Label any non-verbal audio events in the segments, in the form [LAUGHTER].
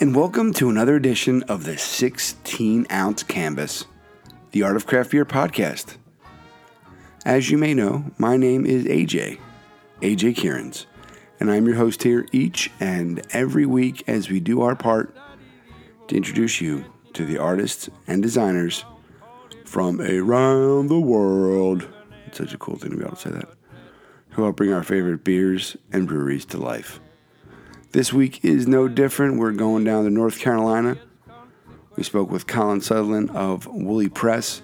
and welcome to another edition of the 16 ounce canvas, the Art of Craft Beer podcast. As you may know, my name is AJ, AJ Kierans, and I'm your host here each and every week as we do our part to introduce you to the artists and designers from around the world. It's such a cool thing to be able to say that. Who help bring our favorite beers and breweries to life. This week is no mm. different. We're going down to North Carolina. We spoke with Colin Sutherland of Woolly Press.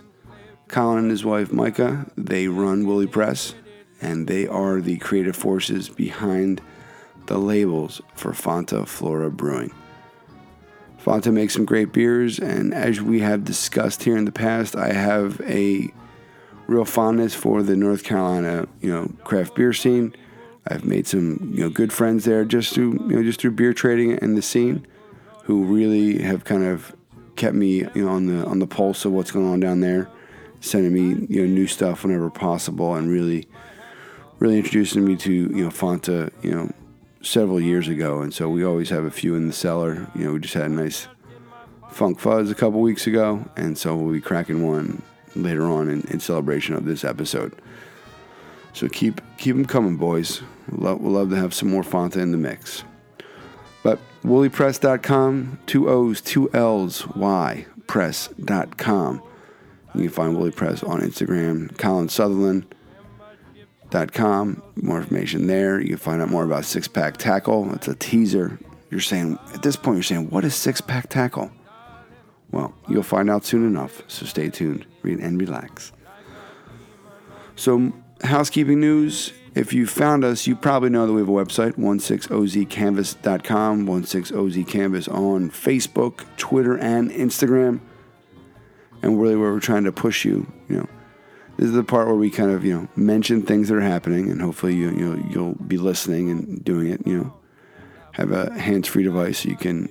Colin and his wife Micah, they run Woolly Press, and they are the creative forces behind the labels for Fonta Flora Brewing. Fonta makes some great beers, and as we have discussed here in the past, I have a real fondness for the North Carolina, you know, craft beer scene. I've made some you know good friends there just through you know just through beer trading and the scene, who really have kind of kept me you know on the on the pulse of what's going on down there, sending me you know new stuff whenever possible, and really really introducing me to you know Fonta you know several years ago, and so we always have a few in the cellar. You know, we just had a nice Funk Fuzz a couple weeks ago, and so we'll be cracking one later on in, in celebration of this episode. So keep keep them coming, boys. Love, we'd love to have some more Fonta in the mix. But woollypress.com, two O's, two L's, Y, press.com. You can find Woolly Press on Instagram, Colin Sutherland. Dot com. More information there. You can find out more about Six Pack Tackle. It's a teaser. You're saying, at this point, you're saying, what is Six Pack Tackle? Well, you'll find out soon enough, so stay tuned read and relax. So, housekeeping news if you found us, you probably know that we have a website, 16ozcanvas.com, 16ozcanvas on Facebook, Twitter, and Instagram. And really where we're trying to push you, you know, this is the part where we kind of, you know, mention things that are happening and hopefully you, you know, you'll be listening and doing it, you know. Have a hands-free device so you can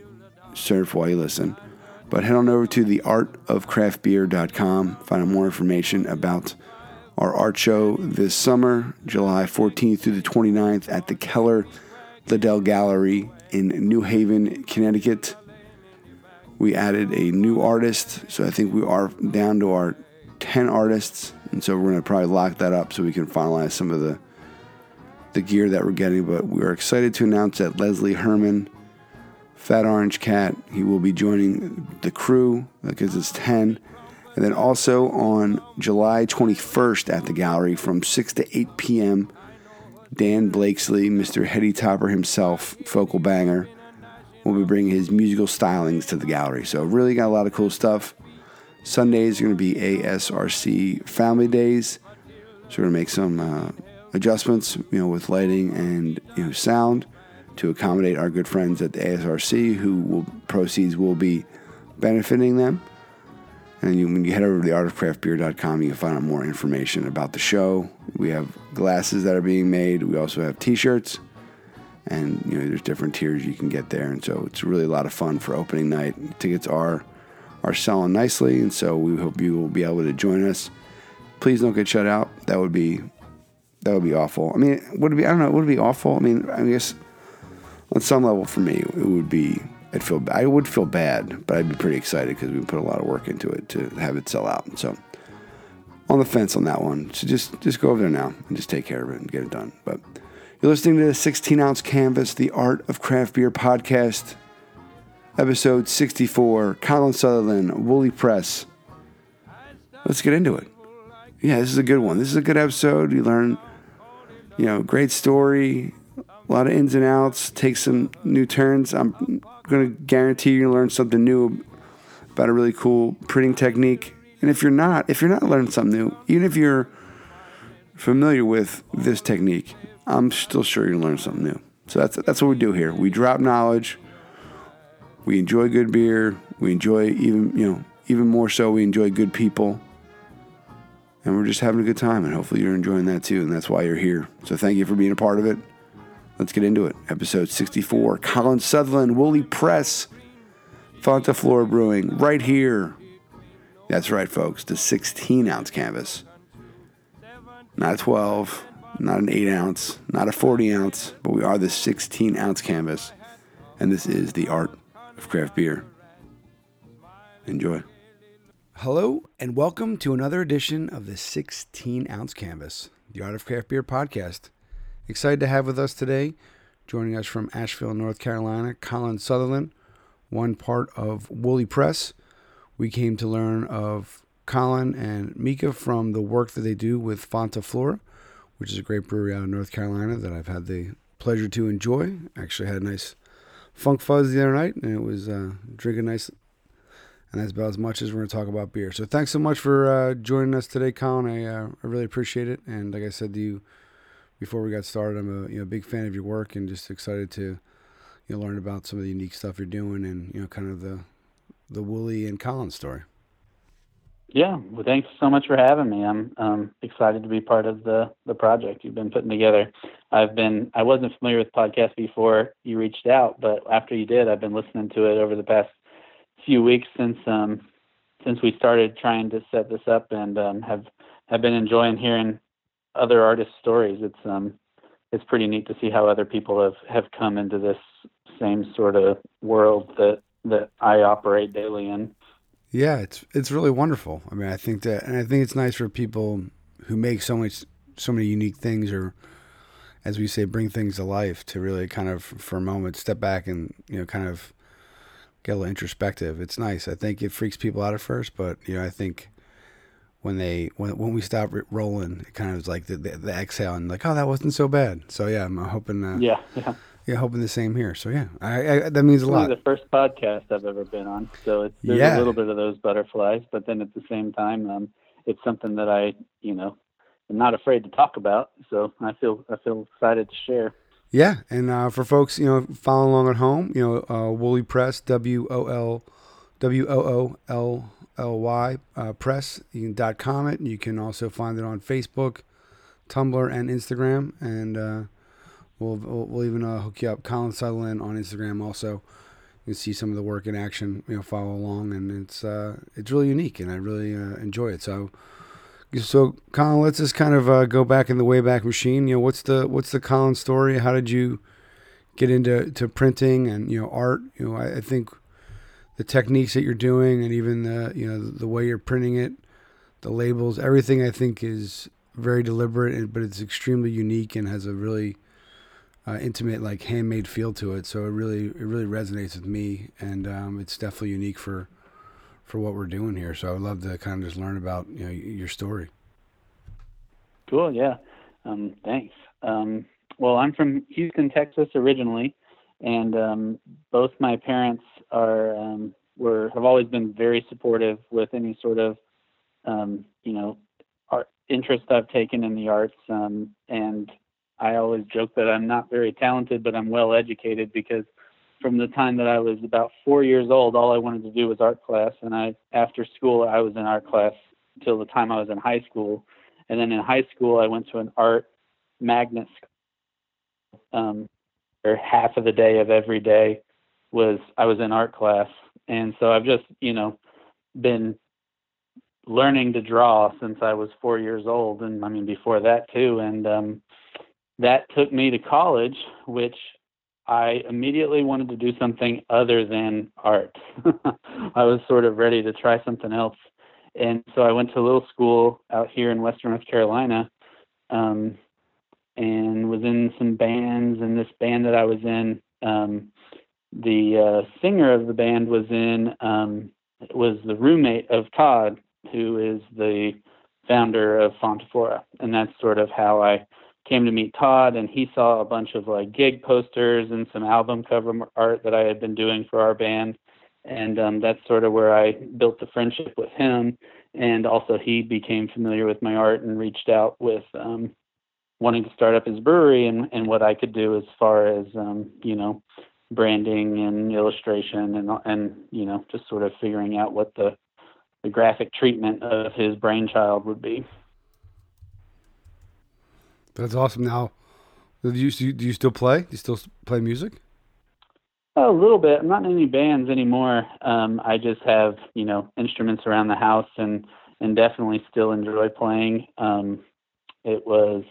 surf while you listen. But head on over to theartofcraftbeer.com, find out more information about our art show this summer, July 14th through the 29th at the Kehler Liddell Gallery in New Haven, Connecticut. We added a new artist, so I think we are down to our 10 artists, and so we're going to probably lock that up so we can finalize some of the the gear that we're getting. But we are excited to announce that Leslie Herman, Fat Orange Cat, he will be joining the crew because it's 10 and then also on July 21st at the gallery from 6 to 8 p.m., Dan Blakeslee, Mr. Heady Topper himself, Focal Banger, will be bringing his musical stylings to the gallery. So, really got a lot of cool stuff. Sundays are going to be ASRC Family Days. So, we're going to make some uh, adjustments, you know, with lighting and you know sound to accommodate our good friends at the ASRC, who will proceeds will be benefiting them. And you, when you head over to theartofcraftbeer.com, you can find out more information about the show. We have glasses that are being made. We also have T-shirts, and you know there's different tiers you can get there. And so it's really a lot of fun for opening night. Tickets are are selling nicely, and so we hope you will be able to join us. Please don't get shut out. That would be that would be awful. I mean, would it be? I don't know. Would it be awful? I mean, I guess on some level for me, it would be I'd feel I would feel bad, but I'd be pretty excited because we put a lot of work into it to have it sell out. So on the fence on that one. So just just go over there now and just take care of it and get it done. But you're listening to the 16 ounce canvas, the Art of Craft Beer podcast, episode 64. Colin Sutherland, Woolly Press. Let's get into it. Yeah, this is a good one. This is a good episode. You learn, you know, great story, a lot of ins and outs, take some new turns. I'm going to guarantee you're going to learn something new about a really cool printing technique. And if you're not, if you're not learning something new, even if you're familiar with this technique, I'm still sure to learn something new. So that's that's what we do here. We drop knowledge. We enjoy good beer. We enjoy even you know even more so. We enjoy good people, and we're just having a good time. And hopefully you're enjoying that too. And that's why you're here. So thank you for being a part of it. Let's get into it. Episode 64 Colin Sutherland, Woolly Press, Fonta Flora Brewing, right here. That's right, folks, the 16 ounce canvas. Not a 12, not an 8 ounce, not a 40 ounce, but we are the 16 ounce canvas. And this is the art of craft beer. Enjoy. Hello, and welcome to another edition of the 16 ounce canvas, the Art of Craft Beer podcast. Excited to have with us today, joining us from Asheville, North Carolina, Colin Sutherland, one part of Woolly Press. We came to learn of Colin and Micah from the work that they do with Fonta Flora, which is a great brewery out of North Carolina that I've had the pleasure to enjoy. Actually, had a nice funk fuzz the other night, and it was uh, drinking nice. And that's about as much as we're going to talk about beer. So thanks so much for uh, joining us today, Colin. I, uh, I really appreciate it. And like I said to you before we got started, I'm a you know big fan of your work and just excited to you know learn about some of the unique stuff you're doing and you know kind of the the Woolly and Colin story. Yeah, well, thanks so much for having me. I'm um, excited to be part of the the project you've been putting together. I've been I wasn't familiar with podcasts before you reached out, but after you did, I've been listening to it over the past few weeks since um, since we started trying to set this up, and um, have have been enjoying hearing other artists' stories. It's um it's pretty neat to see how other people have have come into this same sort of world that that I operate daily in. Yeah, it's it's really wonderful. I mean, I think that, and I think it's nice for people who make so much, so many unique things, or as we say, bring things to life, to really kind of, for a moment, step back and you know, kind of get a little introspective. It's nice. I think it freaks people out at first, but you know, I think when they when when we stop rolling, it kind of is like the, the, the exhale and like, oh, that wasn't so bad. So yeah, I'm hoping. Uh, yeah, [LAUGHS] yeah yeah, hoping the same here. So yeah, I, I, that means a lot. The first podcast I've ever been on, so it's there's yeah. a little bit of those butterflies, but then at the same time, um, it's something that I, you know, am not afraid to talk about. So I feel I feel excited to share. Yeah, and uh, for folks, you know, following along at home, you know, uh, Woolly Press, W O L W O O L L Y uh, Press. You can dot com it. You can also find it on Facebook, Tumblr, and Instagram, and uh, We'll, we'll, we'll even uh, hook you up. Colin Sutherland on Instagram also. You can see some of the work in action. You know, follow along, and it's uh, it's really unique, and I really uh, enjoy it. So, so Colin, let's just kind of uh, go back in the Wayback Machine. You know, what's the what's the Colin story? How did you get into to printing and you know art? You know, I, I think the techniques that you're doing, and even the you know the, way you're printing it, the labels, everything. I think is very deliberate, but it's extremely unique and has a really uh, intimate, like handmade feel to it. So it really it really resonates with me, and um, it's definitely unique for for what we're doing here. So I would love to kind of just learn about you know your story. Cool. Yeah. Um, thanks. Um, well, I'm from Houston, Texas originally, and um, both my parents are um, were have always been very supportive with any sort of um, you know art interest I've taken in the arts, um, and I always joke that I'm not very talented, but I'm well educated because from the time that I was about four years old, all I wanted to do was art class. And I, after school, I was in art class until the time I was in high school. And then in high school, I went to an art magnet um, or half of the day of every day was I was in art class. And so I've just, you know, been learning to draw since I was four years old. And I mean, before that too. And, um, that took me to college, which I immediately wanted to do something other than art. [LAUGHS] I was sort of ready to try something else. And so I went to a little school out here in Western North Carolina um, and was in some bands. And this band that I was in, um, the uh, singer of the band was in, um, was the roommate of Todd, who is the founder of Fonta Flora, And that's sort of how I came to meet Todd and he saw a bunch of like gig posters and some album cover art that I had been doing for our band. And um, that's sort of where I built the friendship with him. And also, he became familiar with my art and reached out with um, wanting to start up his brewery and, and what I could do as far as, um, you know, branding and illustration and, and, you know, just sort of figuring out what the, the graphic treatment of his brainchild would be. That's awesome. Now, do you do you still play? Do you still play music? A little bit. I'm not in any bands anymore. Um, I just have you know instruments around the house and and definitely still enjoy playing. Um, it was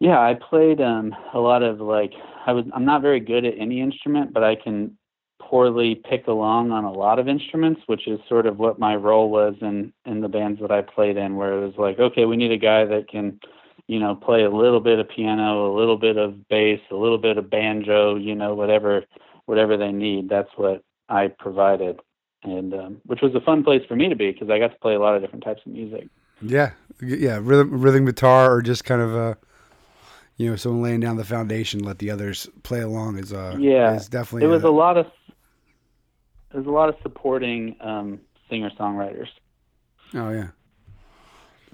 yeah, I played um, a lot of like I was I'm not very good at any instrument, but I can poorly pick along on a lot of instruments, which is sort of what my role was in in the bands that I played in, where it was like, okay, we need a guy that can, you know, play a little bit of piano, a little bit of bass, a little bit of banjo, you know, whatever whatever they need. That's what I provided, and um, which was a fun place for me to be because I got to play a lot of different types of music. Yeah, yeah, rhythm, rhythm guitar, or just kind of a, you know, someone laying down the foundation, let the others play along. Is uh, yeah, is definitely. It was a, a lot of. There's a lot of supporting um, singer songwriters. Oh yeah.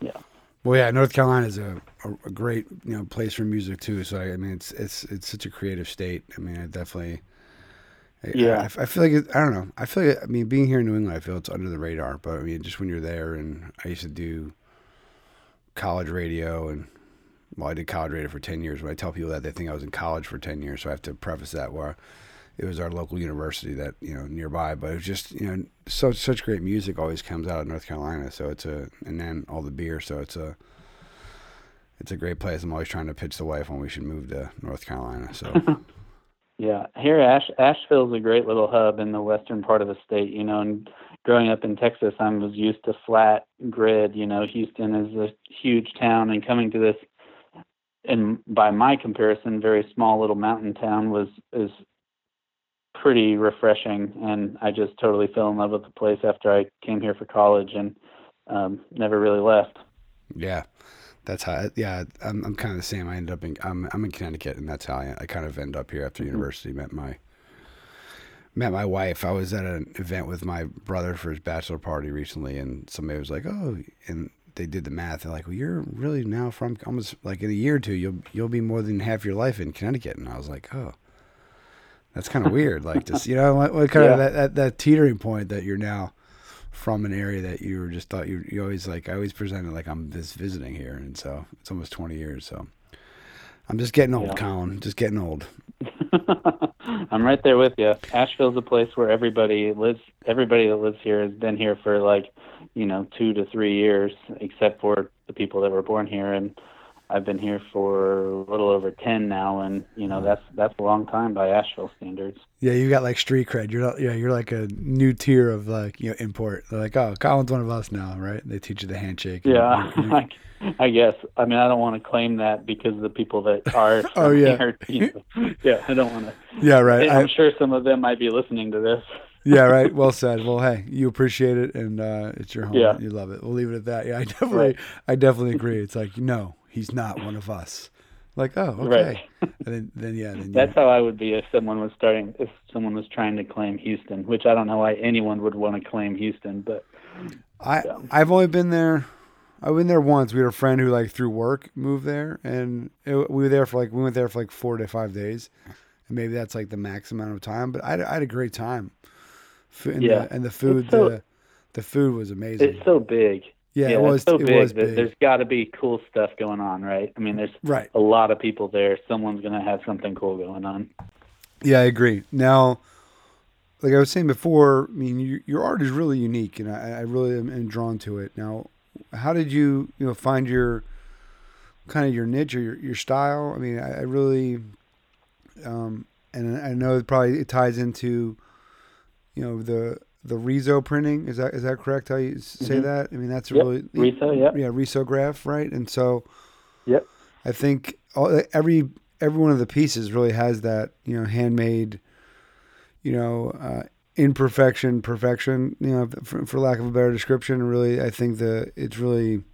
Yeah. Well, yeah, North Carolina is a, a, a, great you know place for music too. So I mean, it's it's it's such a creative state. I mean, I definitely. Yeah, I, I feel like it, I don't know. I feel like I mean, being here in New England, I feel it's under the radar. But I mean, just when you're there, and I used to do college radio, and well, I did college radio for ten years. When I tell people that, they think I was in college for ten years. So I have to preface that where it was our local university that you know nearby. But it was just you know so such great music always comes out of North Carolina. So it's a and then all the beer. So it's a it's a great place. I'm always trying to pitch the wife when we should move to North Carolina. So. [LAUGHS] Yeah, here Ash Asheville's a great little hub in the western part of the state, you know, and growing up in Texas I was used to flat grid, you know, Houston is a huge town and coming to this and by my comparison very small little mountain town was is pretty refreshing and I just totally fell in love with the place after I came here for college and um never really left. Yeah that's how yeah i'm, I'm kind of the same i ended up in i'm, I'm in connecticut and that's how I, I kind of end up here after mm-hmm. university met my met my wife i was at an event with my brother for his bachelor party recently and somebody was like oh and they did the math they're like well you're really now from almost like in a year or two you'll you'll be more than half your life in connecticut and i was like oh that's kind of weird like just you know what, what kind yeah. of that, that that teetering point that you're now from an area that you were just thought you you always like I always presented like I'm just visiting here, and so it's almost 20 years. So I'm just getting old, yeah. Colin. Just getting old. [LAUGHS] I'm right there with you. Asheville's a place where everybody lives. Everybody that lives here has been here for like, you know, two to three years, except for the people that were born here. And I've been here for a little over ten now, and you know that's that's a long time by Asheville standards. Yeah, you got like street cred. You're not, yeah, you're like a new tier of like you know import. They're like, oh, Colin's one of us now, right? They teach you the handshake. Yeah, [LAUGHS] [LAUGHS] I, I guess. I mean, I don't want to claim that because the people that are. [LAUGHS] oh yeah. Here, you know, yeah, I don't want to. Yeah, right. I'm I, sure some of them might be listening to this. yeah, right. Well said. Well, hey, you appreciate it, and uh, it's your home. Yeah. you love it. We'll leave it at that. Yeah, I definitely, right. I definitely agree. It's like no, he's not one of us. Like, oh, okay. Right. And then, then yeah, then that's how I would be if someone was starting, if someone was trying to claim Houston, which I don't know why anyone would want to claim Houston, but I, I've only been there. I've been there once. We had a friend who, like, through work, moved there, and it, we were there for like we went there for like four to five days, and maybe that's like the max amount of time. But I, I had a great time. And yeah, the, and the food, so, the the food was amazing. It's so big. Yeah, yeah it was. so it big. Was big. There's got to be cool stuff going on, right? I mean, there's right. a lot of people there. Someone's going to have something cool going on. Yeah, I agree. Now, like I was saying before, I mean, you, your art is really unique, and I, I really am, am, drawn to it. Now, how did you, you know, find your kind of your niche or your, your style? I mean, I, I really, um, and I know it probably it ties into, you know, the the Rezo printing. Is that is that correct? How you say mm-hmm. that? I mean, that's yep. really Rezo, yeah, yeah, Rezo graph, right? And so, yep. I think all, every every one of the pieces really has that you know handmade, you know, uh, imperfection, perfection. You know, for, for, lack of a better description. Really, I think the it's really,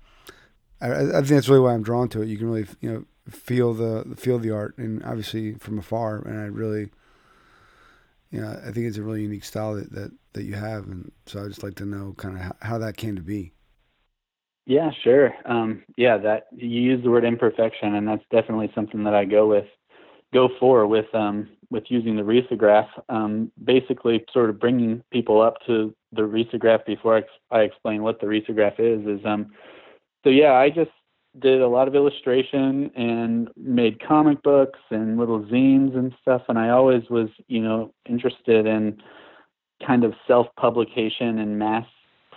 I, I think that's really why I'm drawn to it. You can really you know feel the feel the art, and obviously from afar, and I really you know, I think it's a really unique style that, that, that you have. And so I'd just like to know kind of how, how that came to be. Yeah, sure. Um, yeah, that you use the word imperfection, and that's definitely something that I go with, go for with um, with using the risograph. Um, basically, sort of bringing people up to the risograph before I, I explain what the risograph is. Is um, so yeah, I just did a lot of illustration and made comic books and little zines and stuff and I always was, you know, interested in kind of self-publication and mass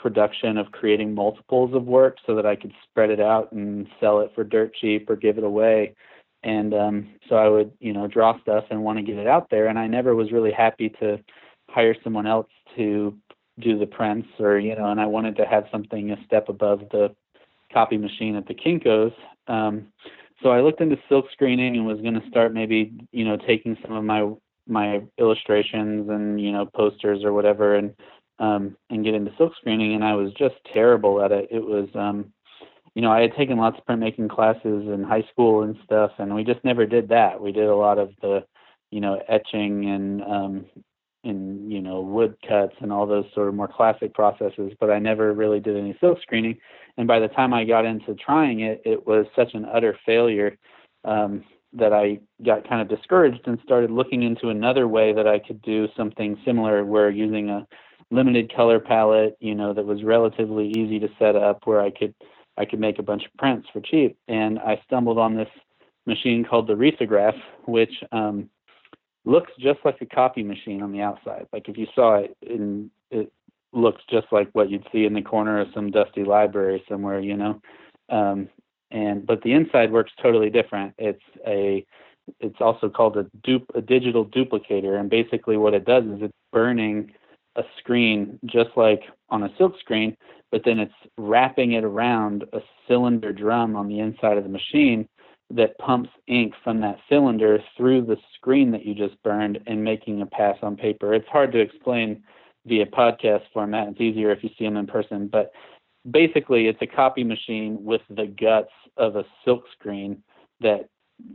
production of creating multiples of work so that I could spread it out and sell it for dirt cheap or give it away. And um, so I would, you know, draw stuff and want to get it out there. And I never was really happy to hire someone else to do the prints or you know and I wanted to have something a step above the copy machine at the Kinkos um, so I looked into silk screening and was going to start maybe you know taking some of my my illustrations and you know posters or whatever and um, and get into silk screening and I was just terrible at it. It was um, you know I had taken lots of printmaking classes in high school and stuff and we just never did that. We did a lot of the you know etching and um, and you know wood cuts and all those sort of more classic processes, but I never really did any silk screening. And by the time I got into trying it, it was such an utter failure um, that I got kind of discouraged and started looking into another way that I could do something similar, where using a limited color palette, you know, that was relatively easy to set up, where I could I could make a bunch of prints for cheap. And I stumbled on this machine called the Risograph, which um, looks just like a copy machine on the outside. Like if you saw it, in, it looks just like what you'd see in the corner of some dusty library somewhere, you know. Um, and but the inside works totally different. It's a it's also called a dupe a digital duplicator, and basically what it does is it's burning a screen just like on a silk screen, but then it's wrapping it around a cylinder drum on the inside of the machine that pumps ink from that cylinder through the screen that you just burned and making a pass on paper. It's hard to explain via podcast format. It's easier if you see them in person, but basically it's a copy machine with the guts of a silk screen that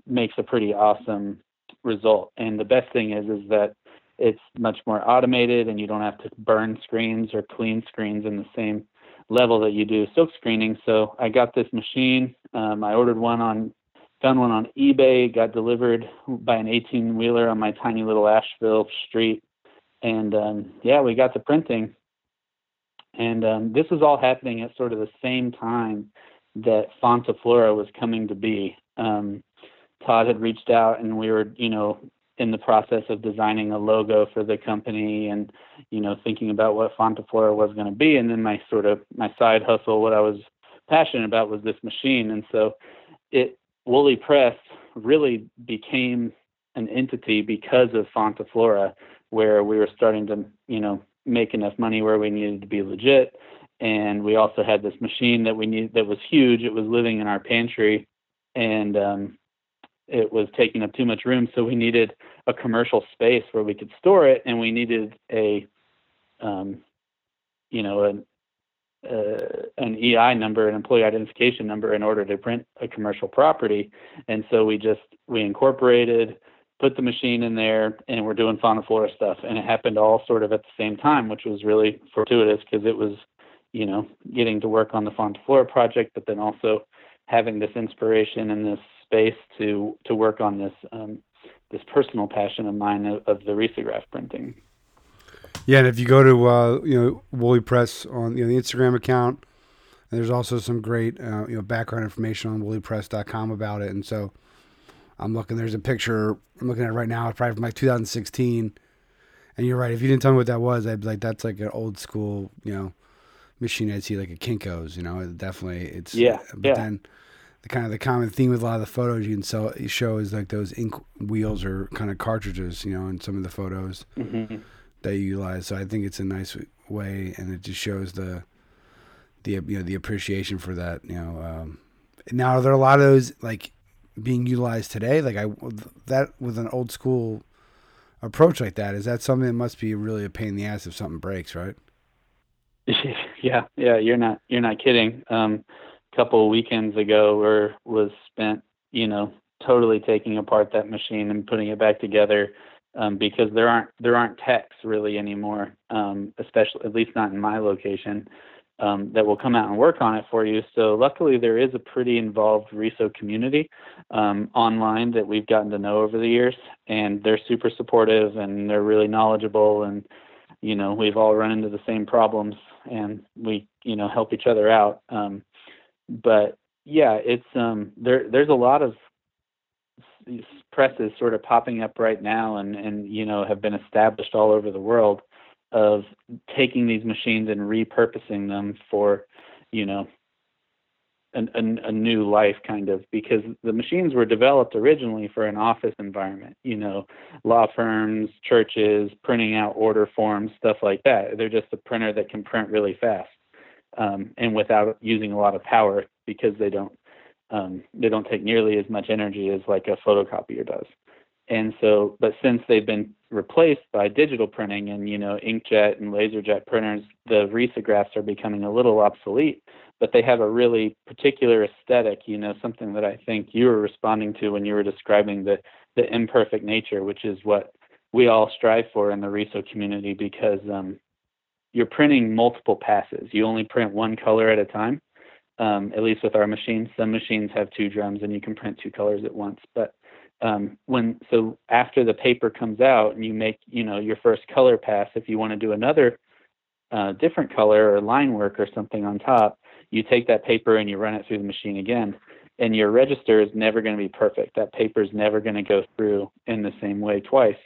makes a pretty awesome result. And the best thing is is that it's much more automated and you don't have to burn screens or clean screens in the same level that you do silk screening. So I got this machine. Um, I ordered one on found one on eBay, got delivered by an 18 wheeler on my tiny little Asheville street. And um, yeah, we got to printing. And um, this was all happening at sort of the same time that Fonta Flora was coming to be. Um, Todd had reached out and we were, you know, in the process of designing a logo for the company and, you know, thinking about what Fonta Flora was going to be. And then my sort of my side hustle, what I was passionate about was this machine. And so it Woolly Press really became an entity because of Fonta Flora, where we were starting to, you know, make enough money where we needed to be legit. And we also had this machine that we needed that was huge. It was living in our pantry and um, it was taking up too much room. So we needed a commercial space where we could store it. And we needed a, um, you know, an, uh, an EI number, an employee identification number, in order to print a commercial property. And so we just we incorporated, put the machine in there, and we're doing Fonta Flora stuff. And it happened all sort of at the same time, which was really fortuitous because it was, you know, getting to work on the Fonta Flora project, but then also having this inspiration and this space to to work on this um, this personal passion of mine of, of the risograph printing. Yeah, and if you go to uh, you know Woolly Press on you know, the Instagram account, there's also some great uh, you know background information on woollypress.com about it. And so I'm looking. There's a picture I'm looking at right now. It's probably from like 2016. And you're right. If you didn't tell me what that was, I'd be like, that's like an old school you know machine I'd see like a Kinkos. You know, it definitely it's yeah. But yeah. then the kind of the common theme with a lot of the photos you can sell, show is like those ink wheels or kind of cartridges. You know, in some of the photos. Mm-hmm that you utilize. So I think it's a nice way, and it just shows the the you know the appreciation for that. You know, um, now are there a lot of those like being utilized today? Like I that with an old school approach like that, is that something that must be really a pain in the ass if something breaks, right? [LAUGHS] yeah, yeah, you're not you're not kidding. Um, a couple of weekends ago, where was spent, you know, totally taking apart that machine and putting it back together um, because there aren't there aren't techs really anymore, um, especially at least not in my location, um, that will come out and work on it for you. So luckily, there is a pretty involved Riso community um, online that we've gotten to know over the years, and they're super supportive and they're really knowledgeable and you know we've all run into the same problems and we you know help each other out. Um, but yeah, it's um, there. There's a lot of presses sort of popping up right now and and you know have been established all over the world of taking these machines and repurposing them for you know a, a, new life kind of because the machines were developed originally for an office environment you know law firms churches printing out order forms stuff like that. They're just a printer that can print really fast um, and without using a lot of power because they don't um, they don't take nearly as much energy as like a photocopier does and so but since they've been replaced by digital printing and you know inkjet and laserjet printers the risographs are becoming a little obsolete but they have a really particular aesthetic, you know, something that I think you were responding to when you were describing the, the imperfect nature, which is what we all strive for in the RISO community because um, you're printing multiple passes. You only print one color at a time, um, at least with our machines. Some machines have two drums and you can print two colors at once. But um, when so after the paper comes out and you make you know your first color pass, if you want to do another uh, different color or line work or something on top, you take that paper and you run it through the machine again and your register is never going to be perfect that paper is never going to go through in the same way twice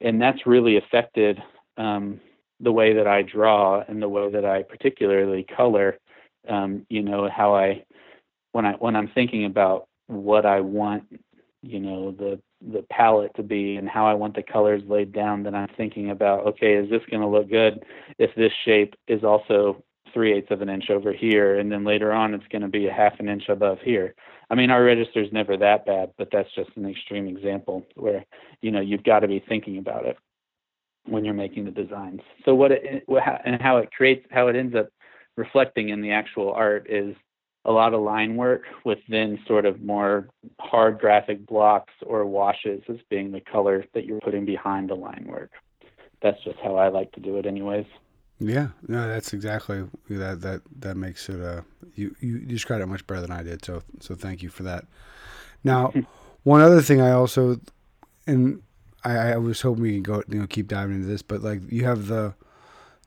and that's really affected um, the way that i draw and the way that i particularly color um, you know how i when i when i'm thinking about what i want you know the the palette to be and how I want the colors laid down, then I'm thinking about okay, is this going to look good if this shape is also three eighths of an inch over here, and then later on it's going to be a half an inch above here. I mean, our register is never that bad, but that's just an extreme example where you know you've got to be thinking about it when you're making the designs. So what it and how it creates how it ends up reflecting in the actual art is a lot of line work with then sort of more hard graphic blocks or washes as being the color that you're putting behind the line work. That's just how I like to do it anyways. Yeah, no, that's exactly that. That that makes it. Uh, you you described it much better than I did. So so thank you for that. Now, [LAUGHS] one other thing I also, and I, I was hoping we could go, you know, keep diving into this, but like you have the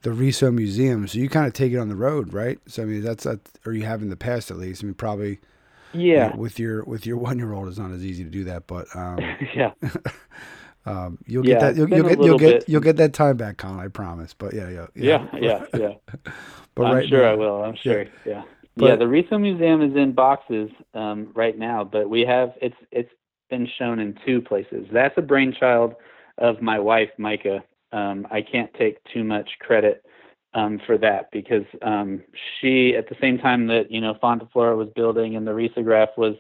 the Riso Museum, so you kind of take it on the road, right? So I mean, that's that, or you have in the past at least. I mean, probably. Yeah. You know, with your with your [LAUGHS] one year old, it's not as easy to do that, but um, [LAUGHS] yeah. [LAUGHS] Um, you'll yeah, get that. You'll, you'll get. You'll get. Bit. You'll get that time back, Colin. I promise. But yeah, yeah, yeah, yeah, yeah. yeah. but I'm right sure now, I will. I'm sure. Yeah. Yeah. But, yeah. The Riso Museum is in boxes um, right now, but we have it's it's been shown in two places. That's a brainchild of my wife, Micah. Um, I can't take too much credit um, for that because um, she, at the same time that you know Fonta Flora was building and the risograph was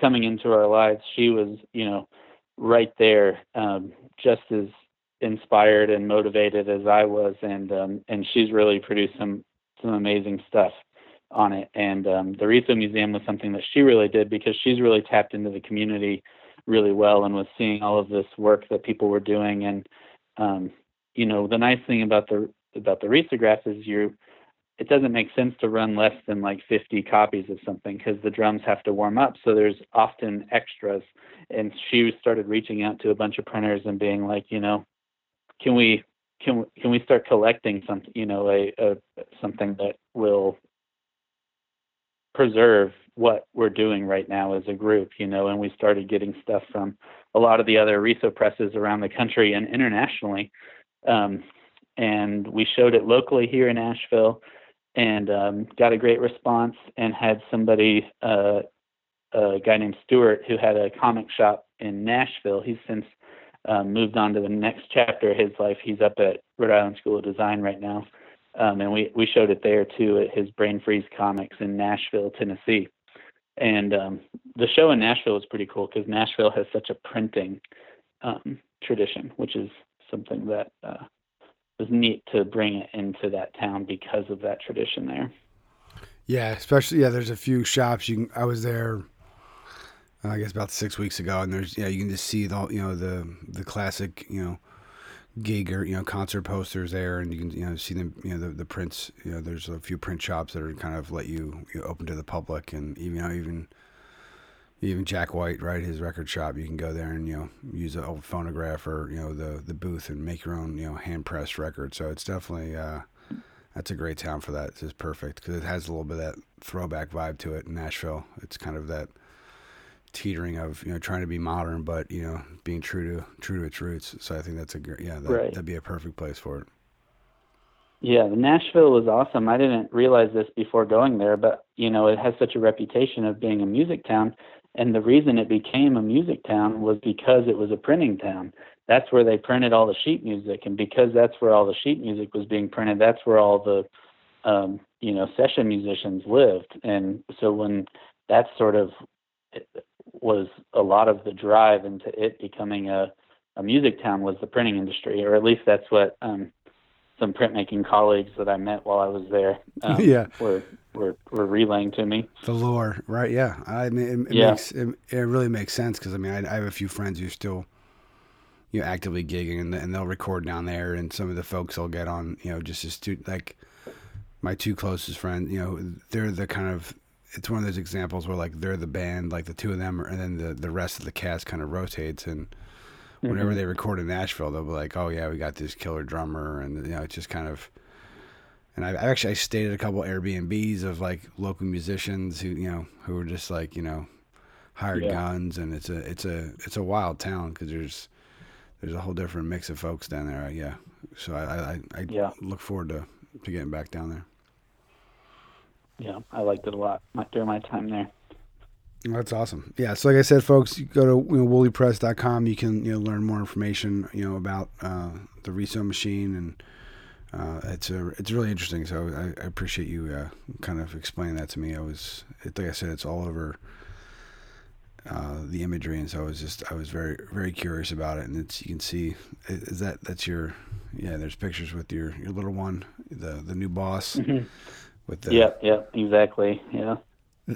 coming into our lives, she was you know right there, um, just as inspired and motivated as I was, and um, and she's really produced some some amazing stuff on it. And um, the Riso Museum was something that she really did because she's really tapped into the community really well and was seeing all of this work that people were doing. And um, you know, the nice thing about the about the risograph is you it doesn't make sense to run less than like 50 copies of something because the drums have to warm up. So there's often extras. And she started reaching out to a bunch of printers and being like, you know, can we can can we start collecting something, you know, a, a something that will preserve what we're doing right now as a group, you know, and we started getting stuff from a lot of the other Riso presses around the country and internationally. Um, and we showed it locally here in Asheville and um, got a great response and had somebody, uh, a guy named Stuart, who had a comic shop in Nashville. He's since um, moved on to the next chapter of his life. He's up at Rhode Island School of Design right now. Um, and we, we showed it there too at his Brain Freeze Comics in Nashville, Tennessee. And um, the show in Nashville was pretty cool because Nashville has such a printing um, tradition, which is something that uh, was neat to bring it into that town because of that tradition there. Yeah, especially yeah. There's a few shops you can. I was there. I guess about six weeks ago, and there's yeah, you can just see the you know the the classic you know gig or you know concert posters there, and you can you know see them you know the, the prints. You know, there's a few print shops that are kind of let you, you know, open to the public, and even you know even even Jack White, right? His record shop. You can go there and you know use a old phonograph or you know the the booth and make your own you know hand pressed record. So it's definitely uh, that's a great town for that. It's just perfect because it has a little bit of that throwback vibe to it. In Nashville, it's kind of that teetering of you know trying to be modern, but you know being true to true to its roots. So I think that's a great yeah that, right. that'd be a perfect place for it. Yeah, Nashville was awesome. I didn't realize this before going there, but you know, it has such a reputation of being a music town, and the reason it became a music town was because it was a printing town. That's where they printed all the sheet music, and because that's where all the sheet music was being printed, that's where all the um, you know session musicians lived. And so when that sort of was a lot of the drive into it becoming a a music town was the printing industry, or at least that's what um, some printmaking colleagues that I met while I was there. Um, [LAUGHS] yeah, were, were were relaying to me the lore, right? Yeah, I mean, it, it Yeah. makes it, it really makes sense because I mean, I, I have a few friends who still, you know, actively gigging and, and they'll record down there, and some of the folks I'll get on, you know, just as stu- like my two closest friends, you know, they're the kind of it's one of those examples where like they're the band, like the two of them, are, and then the the rest of the cast kind of rotates and. Whenever Mhm. they record in Nashville, they'll be like, "Oh yeah, we got this killer drummer," and you know, it's just kind of. And I, I actually I stayed at a couple Airbnbs of like local musicians who you know who were just like you know hired Yeah. guns, and it's a it's a it's a wild town because there's there's a whole different mix of folks down there. Yeah, so I I, I- I Yeah. look forward to to getting back down there. yeah, I liked it a lot during my time there. That's awesome. Yeah. So like I said, folks, you go to you know, woollypress.com. You can you know learn more information you know about uh, the Riso machine and uh, it's a it's really interesting. So I, I appreciate you uh, kind of explaining that to me. I was like I said, it's all over uh, the imagery, and so I was just I was very very curious about it. And it's you can see is that that's your yeah. There's pictures with your your little one, the the new boss Mhm. with the Yep, yep, exactly. Yeah.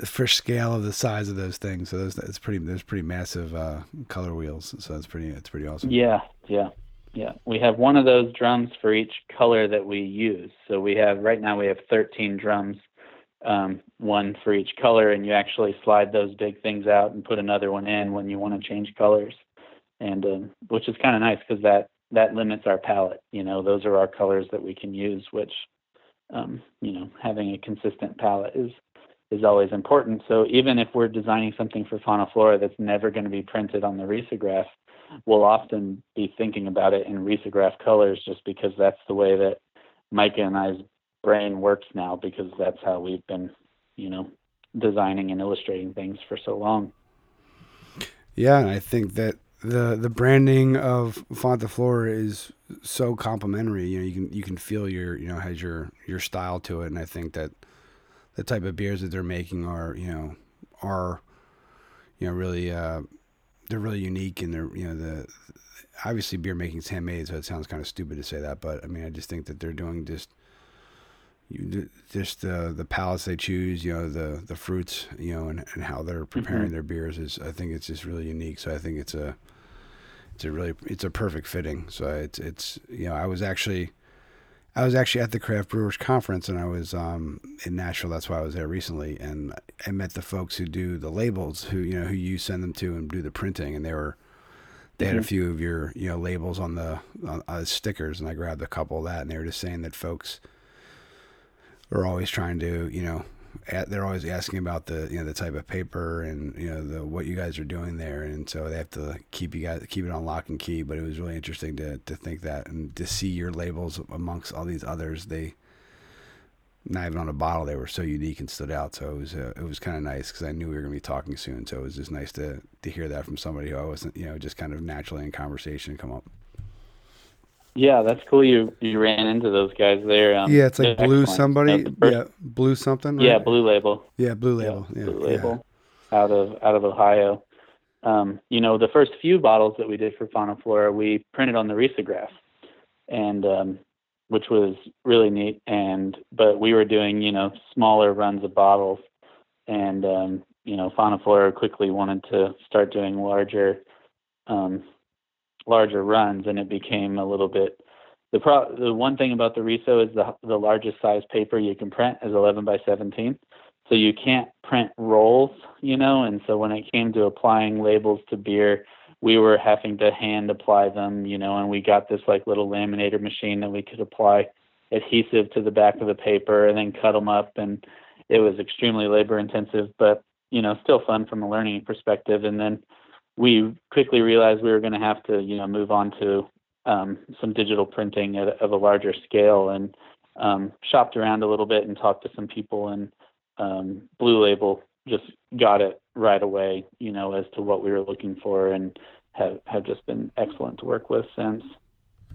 For scale of the size of those things. So those it's pretty there's pretty massive uh, color wheels. So it's pretty it's pretty awesome. Yeah, yeah, yeah. We have one of those drums for each color that we use. So we have right now we have 13 drums, um, one for each color, and you actually slide those big things out and put another one in when you want to change colors, and um, which is kind of nice because that that limits our palette. You know, those are our colors that we can use, which um, you know having a consistent palette is is always important. So even if we're designing something for Fonta Flora that's never going to be printed on the risograph, we'll often be thinking about it in risograph colors just because that's the way that Micah and I's brain works now because that's how we've been, you know, designing and illustrating things for so long. Yeah, and I think that the the branding of Fonta Flora is so complementary. You know, you can you can feel your you know has your your style to it, and I think that the type of beers that they're making are you know are you know really uh, they're really unique, and they're you know the obviously beer making is handmade, so it sounds kind of stupid to say that, but I mean I just think that they're doing just you, just the the palates they choose, you know, the the fruits, you know, and, and how they're preparing Mhm. their beers is I think it's just really unique. So I think it's a it's a really it's a perfect fitting. So it's it's you know I was actually I was actually at the craft brewers conference and I was um, in Nashville. That's why I was there recently, and I met the folks who do the labels, who you know who you send them to and do the printing, and they were they had a Mhm. few of your you know labels on the on, uh, stickers, and I grabbed a couple of that, and they were just saying that folks are always trying to you know they're always asking about the you know the type of paper and you know the what you guys are doing there, and so they have to keep you guys keep it on lock and key. But it was really interesting to to think that and to see your labels amongst all these others. They not even on a bottle, they were so unique and stood out. So it was uh, it was kind of nice because I knew we were going to be talking soon. So it was just nice to to hear that from somebody who I wasn't you know just kind of naturally in conversation come up. Yeah, that's cool. You you ran into those guys there. Um, yeah, it's like blue excellent. somebody. Yeah, blue something. yeah. Blue Label. Yeah, blue label. Yeah, Blue yeah. Label, out of out of Ohio. Um, you know, the first few bottles that we did for Fonta Flora, we printed on the risograph, and um, which was really neat. And but we were doing you know smaller runs of bottles, and um, you know Fonta Flora quickly wanted to start doing larger um, larger runs, and it became a little bit. The pro- the one thing about the Riso is the the largest size paper you can print is 11 by 17, so you can't print rolls, you know. And so when it came to applying labels to beer, we were having to hand apply them, you know. And we got this like little laminator machine that we could apply adhesive to the back of the paper and then cut them up, and it was extremely labor intensive, but you know still fun from a learning perspective. And then we quickly realized we were going to have to, you know, move on to um, some digital printing at, of a larger scale, and um, shopped around a little bit and talked to some people, and um, Blue Label just got it right away, you know, as to what we were looking for, and have have just been excellent to work with since.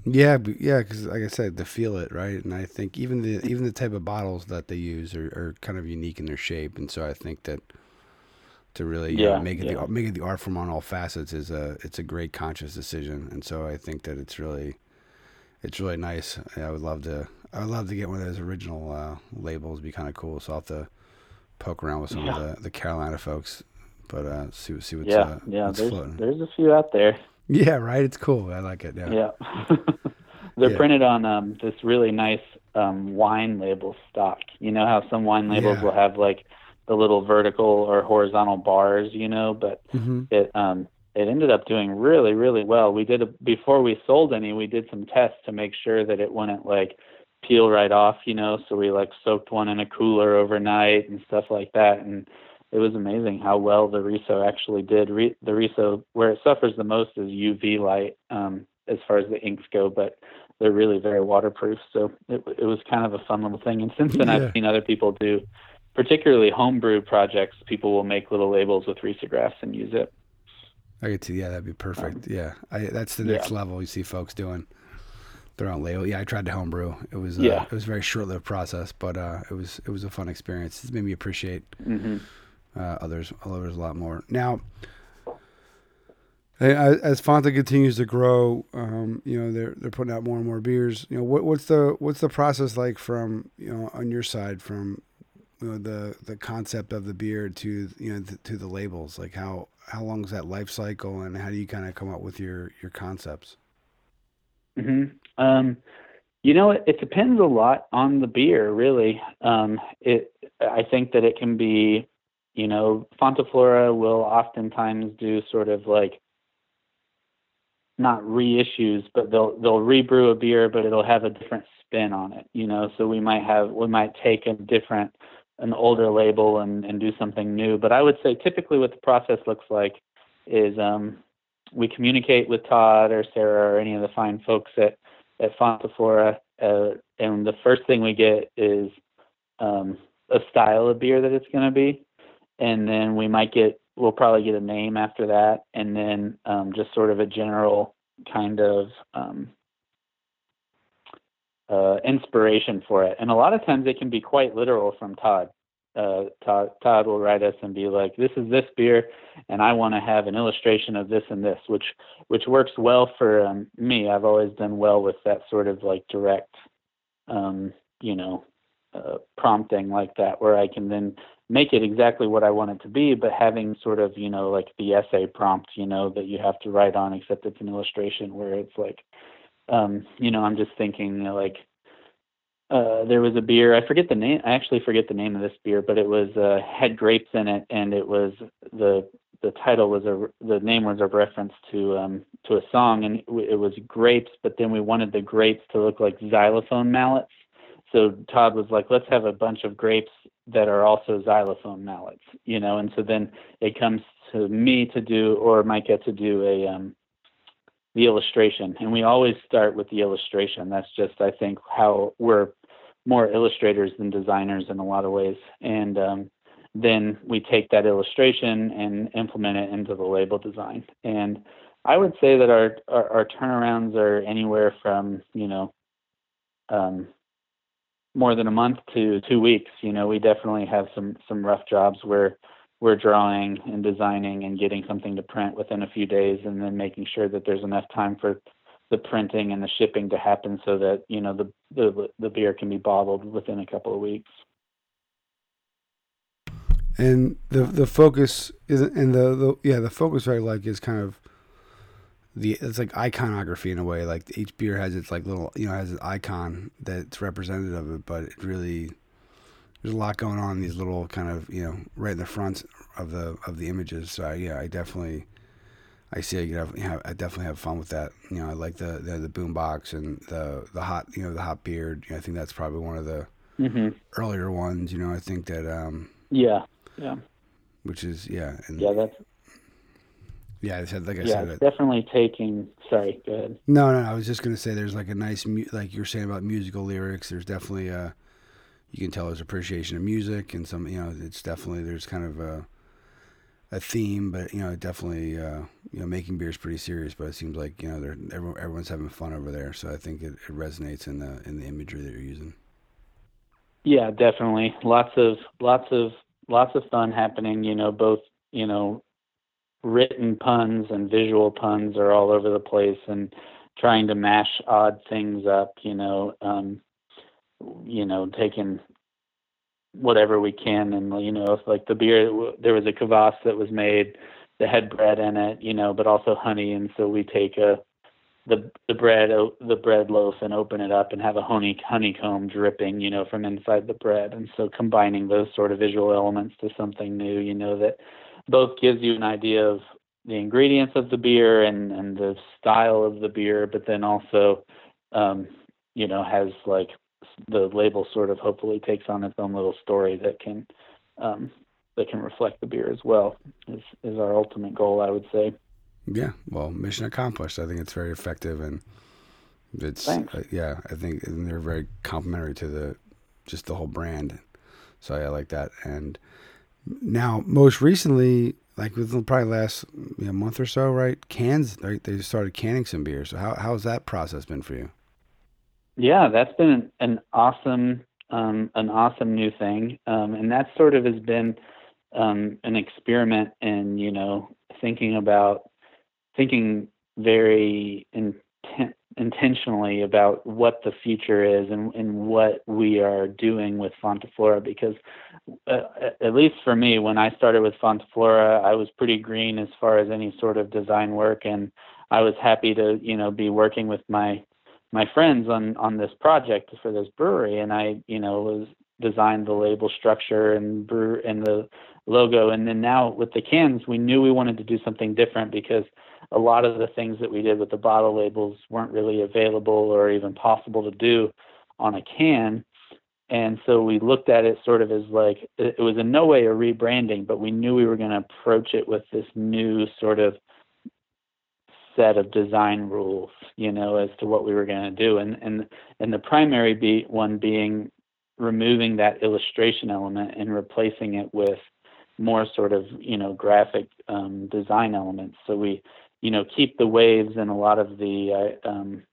Yeah, yeah, because like I said, to feel it right, and I think even the even the type of bottles that they use are, are kind of unique in their shape, and so I think that to really yeah, know, make it yeah. the make it the art form on all facets is a it's a great conscious decision, and so I think that it's really it's really nice. I would love to I would love to get one of those original uh, labels. Be kind of cool. So I'll have to poke around with some yeah. of the, the Carolina folks, but uh, see see what's yeah uh, yeah what's there's floating. there's a few out there. Yeah, right. It's cool. I like it. Yeah. Yeah. [LAUGHS] They're printed on um, this really nice um, wine label stock. You know how some wine labels will have like the little vertical or horizontal bars, you know, but mm-hmm. it um, it ended up doing really really well. We did a, before we sold any, we did some tests to make sure that it wouldn't like peel right off, you know. So we like soaked one in a cooler overnight and stuff like that, and it was amazing how well the Riso actually did. Re- the Riso, where it suffers the most is UV light um, as far as the inks go, but they're really very waterproof. So it, it was kind of a fun little thing. And since then, yeah. I've seen other people do, particularly homebrew projects. People will make little labels with risographs and use it. I get to yeah, that'd be perfect. Um, yeah, I, that's the next yeah. level you see folks doing their own label. Yeah, I tried to homebrew. It was uh, yeah. it was a very short lived process, but uh, it was it was a fun experience. It's made me appreciate. Mm-hmm uh, others others a lot more. Now, as Fonta continues to grow, um, you know they're they're putting out more and more beers. You know what what's the what's the process like from you know on your side from the the concept of the beer to you know the, to the labels like how how long is that life cycle and how do you kind of come up with your your concepts? Hmm um you know it, it depends a lot on the beer really. Um it i think that it can be you know, Flora will oftentimes do sort of like not reissues, but they'll they'll rebrew a beer, but it'll have a different spin on it. You know, so we might have we might take a different an older label and and do something new. But I would say typically what the process looks like is um, we communicate with Todd or Sarah or any of the fine folks at at Fonta Flora, uh, and the first thing we get is um, a style of beer that it's going to be and then we might get we'll probably get a name after that, and then um, just sort of a general kind of um, uh, inspiration for it. And a lot of times it can be quite literal from Todd. Uh, Todd, Todd will write us and be like, "This is this beer, and I want to have an illustration of this and this," which which works well for um, me. I've always done well with that sort of like direct, um, you know, uh, prompting like that, where I can then make it exactly what I want it to be, but having sort of, you know, like the essay prompt, you know, that you have to write on, except it's an illustration where it's like, um, you know, I'm just thinking you know, like, uh, there was a beer, I forget the name, I actually forget the name of this beer, but it was, uh, had grapes in it and it was the, the title was a, the name was a reference to, um, to a song and it was grapes, but then we wanted the grapes to look like xylophone mallets. So Todd was like, let's have a bunch of grapes that are also xylophone mallets, you know, and so then it comes to me to do, or get to do a um, the illustration, and we always start with the illustration. That's just, I think, how we're more illustrators than designers in a lot of ways, and um, then we take that illustration and implement it into the label design. And I would say that our our, our turnarounds are anywhere from you know um, more than a month to two weeks. You know, we definitely have some some rough jobs where we're drawing and designing and getting something to print within a few days, and then making sure that there's enough time for the printing and the shipping to happen so that you know the the, the beer can be bottled within a couple of weeks. And the the focus is and the, the yeah the focus I like is kind of the it's like iconography in a way. Like each beer has its like little you know has an icon that's representative of it, but it really there's a lot going on in these little kind of you know right in the front of the of the images. So yeah, I definitely I see I definitely have I definitely have fun with that. You know, I like the the, the boom box and the the hot you know the hot beard. You know, I think that's probably one of the mm-hmm. earlier ones. You know, I think that um yeah yeah which is yeah and, yeah that's Yeah, I said like I yeah, said. definitely taking. Sorry, go ahead. no, no, I was just gonna say there's like a nice, mu- like you're saying about musical lyrics. There's definitely a, you can tell there's appreciation of music and some, you know, it's definitely there's kind of a, a theme, but you know, definitely, uh, you know, making beer is pretty serious. But it seems like you know, they're everyone, everyone's having fun over there. So I think it, it resonates in the in the imagery that you're using. Yeah, definitely. Lots of lots of lots of fun happening. You know, both you know, written puns and visual puns are all over the place, and trying to mash odd things up. You know, um, you know, taking whatever we can, and you know, if like the beer, there was a kvass that was made that had bread in it, you know, but also honey, and so we take a the the bread the bread loaf and open it up and have a honey honeycomb dripping you know from inside the bread. And so combining those sort of visual elements to something new you know that both gives you an idea of the ingredients of the beer and and the style of the beer but then also um you know has like the label sort of hopefully takes on its own little story that can um that can reflect the beer as well is is our ultimate goal i would say Yeah, well, mission accomplished. I think it's very effective, and it's uh, yeah. I think and they're very complimentary to the just the whole brand. So I like that. And now, most recently, like within probably last you know, month or so, right? Cans, right? They started canning some beer. So how how's that process been for you? Yeah, that's been an, awesome, um, an awesome new thing, um, and that sort of has been um, an experiment in you know thinking about thinking very inten- intentionally about what the future is and, and what we are doing with Fonta Flora because uh, at least for me when I started with Fonta Flora I was pretty green as far as any sort of design work and I was happy to you know be working with my my friends on on this project for this brewery and I you know was designed the label structure and brew and the logo and then now with the cans we knew we wanted to do something different because a lot of the things that we did with the bottle labels weren't really available or even possible to do on a can. And so we looked at it sort of as like it was in no way a rebranding but we knew we were going to approach it with this new sort of set of design rules you know as to what we were going to do. And and and the primary be one being removing that illustration element and replacing it with more sort of you know graphic um, design elements. So we you know keep the waves and a lot of the uh, um,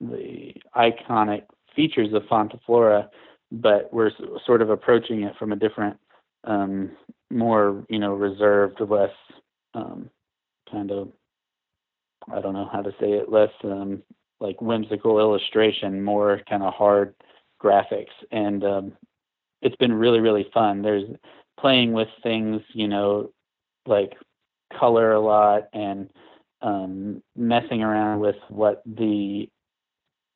the iconic features of Fonta Flora, but we're sort of approaching it from a different, um, more you know reserved, less um, kind of I don't know how to say it, less um, like whimsical illustration, more kind of hard graphics, and um, it's been really really fun. There's playing with things, you know, like color a lot and um, messing around with what the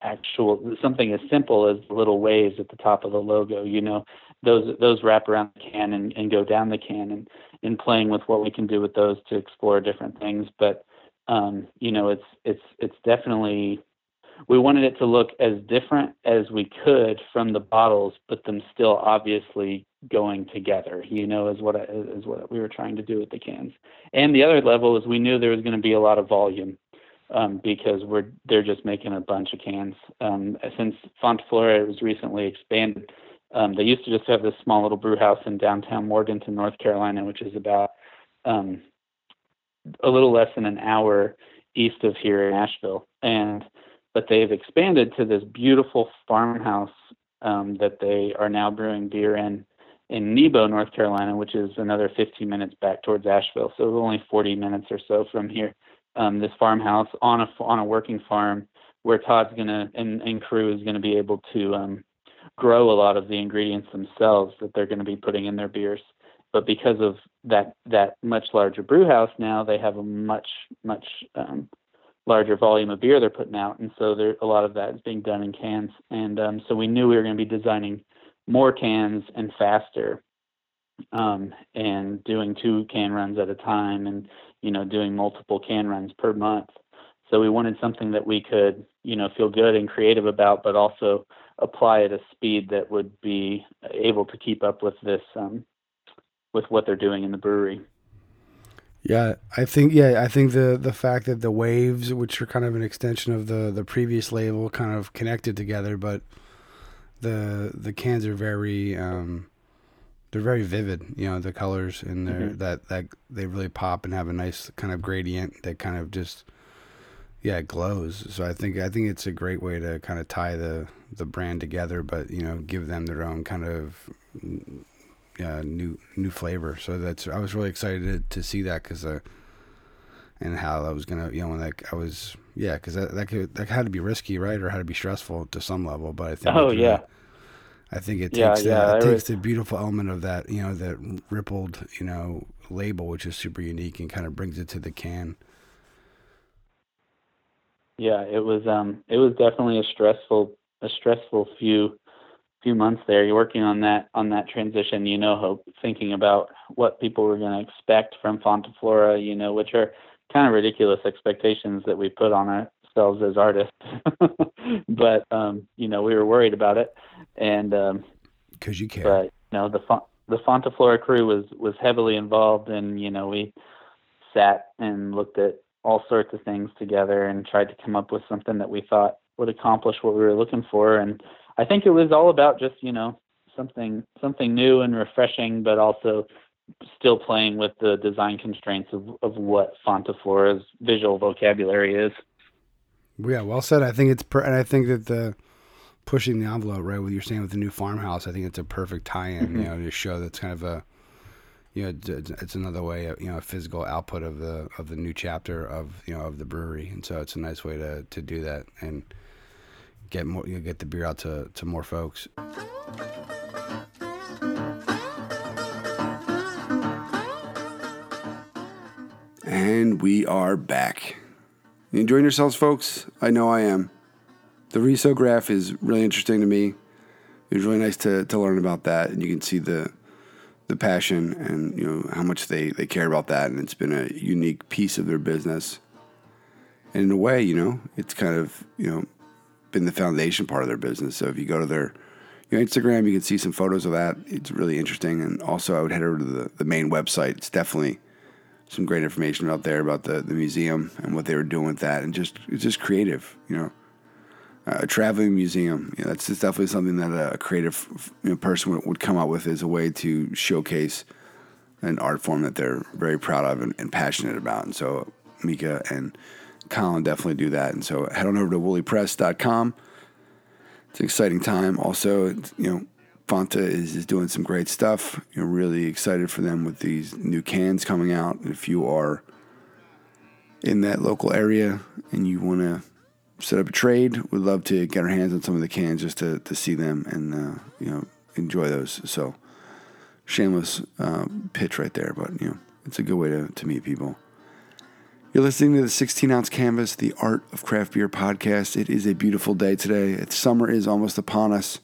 actual something as simple as little waves at the top of the logo you know? Those those wrap around the can and, and go down the can and and playing with what we can do with those to explore different things. But um you know it's it's it's definitely we wanted it to look as different as we could from the bottles but them still obviously going together you know is what I, is what we were trying to do with the cans and the other level is we knew there was going to be a lot of volume um, because we're they're just making a bunch of cans. Um, since Fonta Flora was recently expanded, um, they used to just have this small little brew house in downtown Morganton, North Carolina, which is about um, a little less than an hour east of here in Asheville. And but they've expanded to this beautiful farmhouse um, that they are now brewing beer in in Nebo, North Carolina, which is another 15 minutes back towards Asheville. So only 40 minutes or so from here um, this farmhouse on a on a working farm where Todd's gonna and, and crew is gonna be able to um, grow a lot of the ingredients themselves that they're to be putting in their beers. But because of that that much larger brew house now, they have a much much um, larger volume of beer they're putting out, and so there a lot of that is being done in cans. And um, so we knew we were going to be designing more cans and faster, um, and doing two can runs at a time, and you know doing multiple can runs per month. So we wanted something that we could you know feel good and creative about, but also apply at a speed that would be able to keep up with this um, with what they're doing in the brewery. Yeah, I think yeah, I think the the fact that the waves, which are kind of an extension of the the previous label, kind of connected together, but the the cans are very um, they're very vivid. You know, the colors and Mhm. that that they really pop and have a nice kind of gradient that kind of just yeah it glows. So I think I think it's a great way to kind of tie the the brand together, but you know give them their own kind of uh, new new flavor. So that's I was really excited to, to see that because uh, and how I was gonna you know when like I was yeah because that that could that had to be risky right or had to be stressful to some level. But I think Oh yeah, I think it Yeah, takes yeah, the, I it takes the beautiful element of that you know that rippled you know label which is super unique and kind of brings it to the can. yeah. It was um it was definitely a stressful a stressful few few months there. You're working on that on that transition. You know, hope thinking about what people were going to expect from Fonta Flora. You know, which are kind of ridiculous expectations that we put on ourselves as artists. [LAUGHS] but um, you know, we were worried about it, and um, Because you care. but you know the Fon- the Fonta Flora crew was was heavily involved, and you know we sat and looked at all sorts of things together and tried to come up with something that we thought would accomplish what we were looking for. And I think it was all about just you know something something new and refreshing, but also still playing with the design constraints of of what Fonta Flora's visual vocabulary is. Yeah, well said. I think it's per- and I think that the pushing the envelope, right? What you're saying with the new farmhouse, I think it's a perfect tie-in. You mm-hmm. know, to show that's kind of a, you know, it's, it's another way, of, you know, a physical output of the of the new chapter of you know of the brewery, and so it's a nice way to to do that and get more, you get the beer out to to more folks. And we are back. You enjoying yourselves, folks? I know I am. The Risograph is really interesting to me. It was really nice to, to learn about that, and you can see the the passion and you know how much they, they care about that, and it's been a unique piece of their business. And in a way, you know, it's kind of you know been the foundation part of their business. So if you go to their you know, Instagram, you can see some photos of that. It's really interesting, and also I would head over to the, the main website. It's definitely some great information out there about the, the museum and what they were doing with that, and just it's just creative, you know. Uh, a traveling museum, you know, that's just definitely something that a creative you know, person would, would come up with as a way to showcase an art form that they're very proud of and, and passionate about. And so Micah and Colin definitely do that. And so head on over to woollypress.com. It's an exciting time. Also, you know, Fonta is, is doing some great stuff. You're really excited for them with these new cans coming out. If you are in that local area and you want to set up a trade, we'd love to get our hands on some of the cans just to, to see them and uh, you know enjoy those. So shameless uh, pitch right there, but you know it's a good way to, to meet people. You're listening to the 16 ounce canvas, the art of craft beer podcast. It is a beautiful day today. Summer is almost upon us.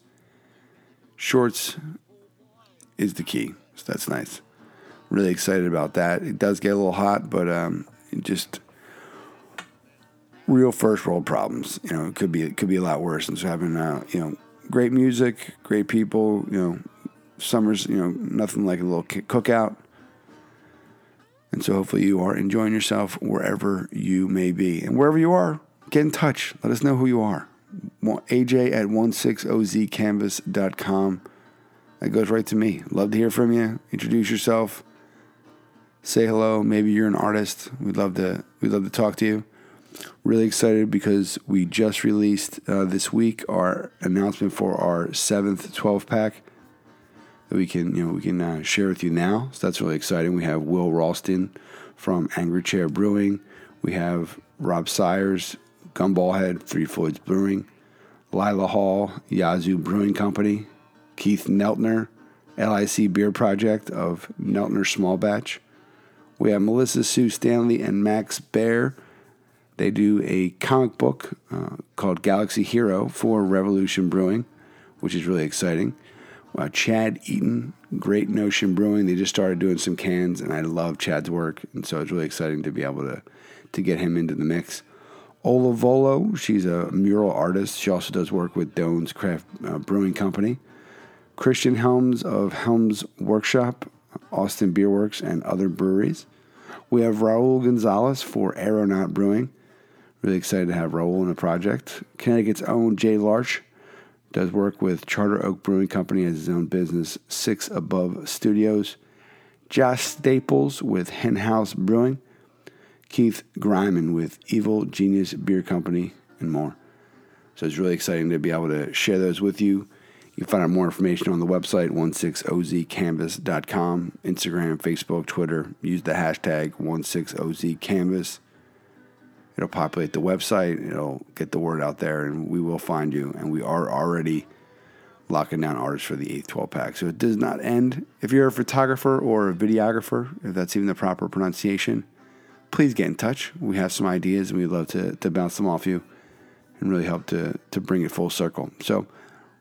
Shorts is the key, so that's nice. Really excited about that. It does get a little hot, but um, just real first world problems. You know, it could be it could be a lot worse. And so having uh, you know great music, great people. You know, summer's you know nothing like a little cookout. And so hopefully you are enjoying yourself wherever you may be, and wherever you are, get in touch. Let us know who you are. AJ at 16ozcanvas.com. That goes right to me. Love to hear from you. Introduce yourself. Say hello. Maybe you're an artist. We'd love to. We'd love to talk to you really excited because we just released uh, this week our announcement for our seventh 12 pack that we can you know we can uh, share with you now. So that's really exciting. We have will ralston from angry chair brewing. We have rob sires gumballhead three floyds brewing lila hall yazoo brewing company keith neltner lic beer project of neltner small batch. We have melissa sue stanley and max bear they do a comic book uh, called Galaxy Hero for Revolution Brewing, which is really exciting. Uh, Chad Eaton, Great Notion Brewing, they just started doing some cans, and I love Chad's work, and so it's really exciting to be able to to get him into the mix. Ola Volo, she's a mural artist. She also does work with Doan's Craft uh, Brewing Company. Christian Helms of Helms Workshop, Austin Beer Works, and other breweries. we have Raul Gonzalez for Aeronaut Brewing. Really excited to have Raul in the project. Connecticut's own Jay Larch does work with Charter Oak Brewing Company as his own business, Six Above Studios. Josh Staples with Hen House Brewing. Keith Griman with Evil Genius Beer Company, and more. So it's really exciting to be able to share those with you. You can find out more information on the website, 16ozcanvas.com, Instagram, Facebook, Twitter. Use the hashtag 16ozcanvas. It'll populate the website, it'll get the word out there, and we will find you. And we are already locking down artists for the 8th 12 pack. So it does not end. If you're a photographer or a videographer, if that's even the proper pronunciation, please get in touch. We have some ideas and we'd love to, to bounce them off you and really help to, to bring it full circle. So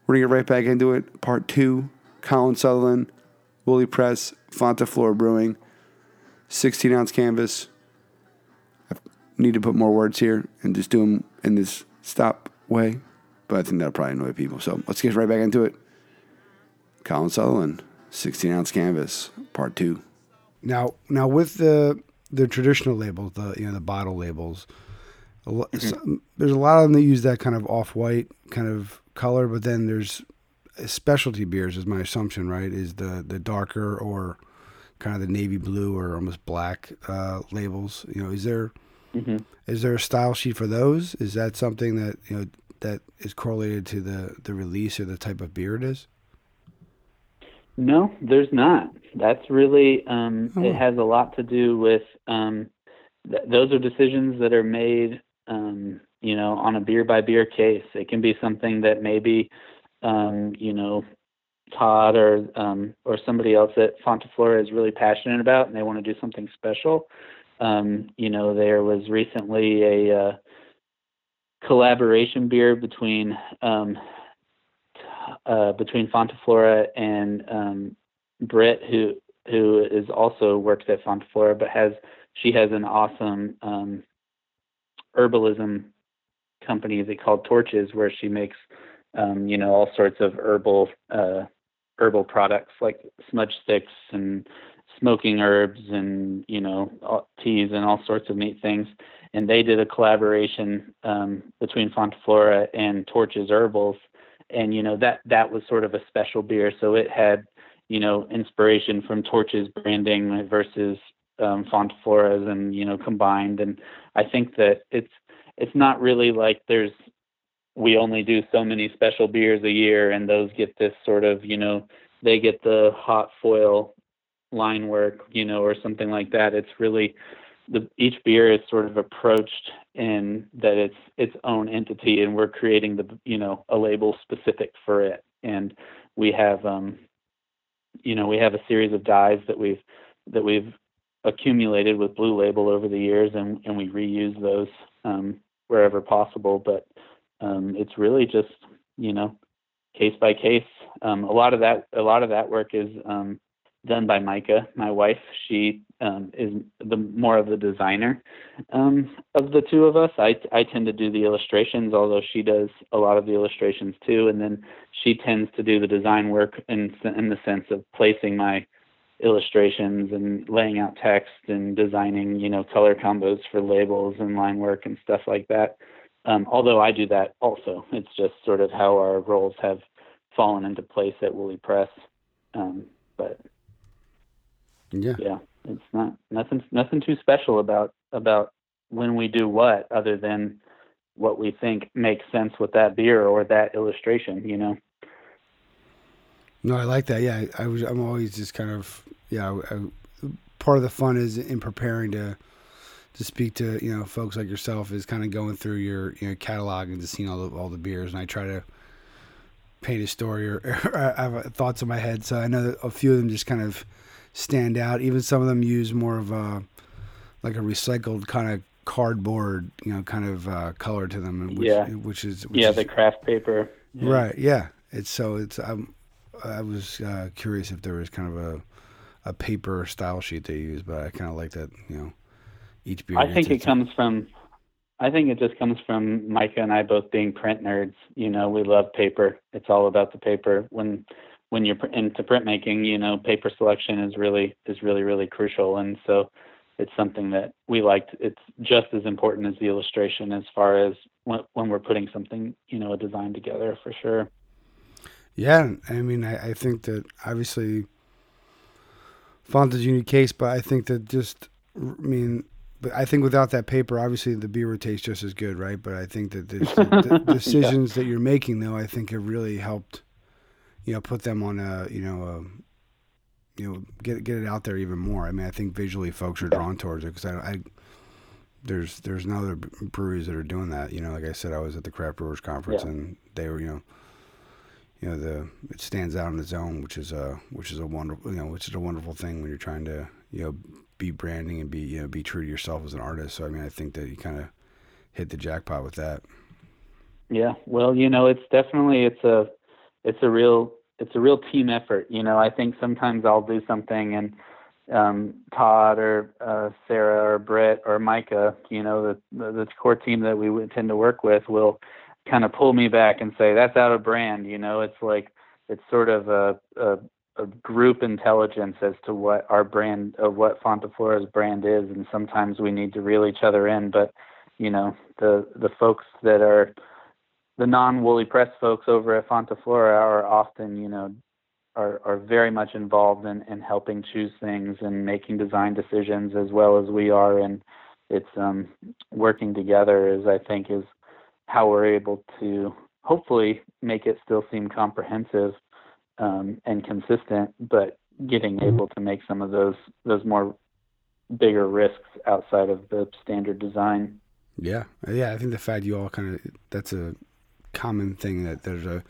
we're going to get right back into it. Part two Colin Sutherland, Woolly Press, Fonta Flora Brewing, 16 ounce canvas. Need to put more words here and just do them in this stop way, but I think that'll probably annoy people. So let's get right back into it. Colin Sutherland, 16 ounce canvas, part two. Now, now with the the traditional labels, the you know the bottle labels, a lo- Mm-hmm. some, there's a lot of them that use that kind of off white kind of color, but then there's specialty beers, is my assumption, right? Is the the darker or kind of the navy blue or almost black uh, labels? You know, is there is Mhm. there a style sheet for those? Is that something that you know that is correlated to the the release or the type of beer it is? No, there's not. That's really um, Oh. it has a lot to do with um, th- those are decisions that are made, um, you know, on a beer by beer case. It can be something that maybe, um, you know, Todd or um, or somebody else at Fonta Flora is really passionate about, and they want to do something special. Um, you know, there was recently a uh, collaboration beer between um, uh, between Fonta Flora and um, Britt, who who is also works at Fonta Flora, but has she has an awesome um, herbalism company they called Torches, where she makes um, you know all sorts of herbal uh, herbal products like smudge sticks and smoking herbs and you know teas and all sorts of neat things. And they did a collaboration um, between Fonta Flora and Torches Herbals, and you know that that was sort of a special beer. So it had you know inspiration from Torches branding versus um, Fonta Flora's, and you know combined. And I think that it's it's not really like there's we only do so many special beers a year, and those get this sort of you know they get the hot foil line work, you know, or something like that. It's really the each beer is sort of approached in that it's its own entity, and we're creating the you know a label specific for it. And we have um, you know we have a series of dyes that we've that we've accumulated with Blue Label over the years, and and we reuse those um, wherever possible. But um, it's really just you know case by case. Um, a lot of that a lot of that work is um, done by Micah, my wife. She um, is the more of the designer um, of the two of us. I I tend to do the illustrations, although she does a lot of the illustrations too. And then she tends to do the design work in in the sense of placing my illustrations and laying out text and designing, you know, color combos for labels and line work and stuff like that. Um, although I do that also, it's just sort of how our roles have fallen into place at Woolly Press. Um, but Yeah. yeah, it's not nothing nothing too special about about when we do what other than what we think makes sense with that beer or that illustration, you know. No, I like that. Yeah, I, I was. I'm always just kind of. Yeah, I, I- part of the fun is in preparing to to speak to you know folks like yourself is kind of going through your you know catalog and just seeing all the all the beers, and I try to paint a story or, [LAUGHS] or I have thoughts in my head. So I know that a few of them just kind of stand out. Even some of them use more of a like a recycled kind of cardboard, you know, kind of uh, color to them, which, Yeah. which is which yeah, is, the craft paper. Yeah. Right. Yeah. It's so it's um I was uh, curious if there was kind of a a paper style sheet they use, but I kind of like that. You know, each beer. I think it its- comes from I think it just comes from Micah and I both being print nerds. You know, we love paper. It's all about the paper. When when you're into printmaking, you know, paper selection is really is really really crucial. And so, it's something that we liked. It's just as important as the illustration as far as when, when we're putting something, you know, a design together for sure. Yeah, I mean, I, I think that obviously font is a unique case, but I think that just, I mean, I think without that paper, obviously the beer would taste just as good, right? But I think that the, [LAUGHS] the decisions yeah. that you're making, though, I think have really helped, you know, put them on a, you know, a, you know, get get it out there even more. I mean, I think visually folks are drawn towards it because I, I, there's there's no other breweries that are doing that. You know, like I said, I was at the craft brewers conference yeah. and they were, you know, you know the it stands out on its own, which is a which is a wonderful you know which is a wonderful thing when you're trying to you know be branding and be you know be true to yourself as an artist. So I mean, I think that you kind of hit the jackpot with that. Yeah, well, you know, it's definitely it's a it's a real it's a real team effort. You know, I think sometimes I'll do something and um, Todd or uh, Sarah or Britt or Micah, you know, the, the core team that we tend to work with will kind of pull me back and say that's out of brand. You know, it's like it's sort of a, a, a group intelligence as to what our brand of what Fonta Flora's brand is, and sometimes we need to reel each other in. But you know, the the folks that are the non-woolly press folks over at Fontaflora are often, you know, are, are very much involved in, in helping choose things and making design decisions as well as we are. And it's um, working together is, I think, is how we're able to hopefully make it still seem comprehensive um, and consistent, but getting able to make some of those those more bigger risks outside of the standard design. Yeah, yeah. I think the fact you all kind of that's a common thing that there's a,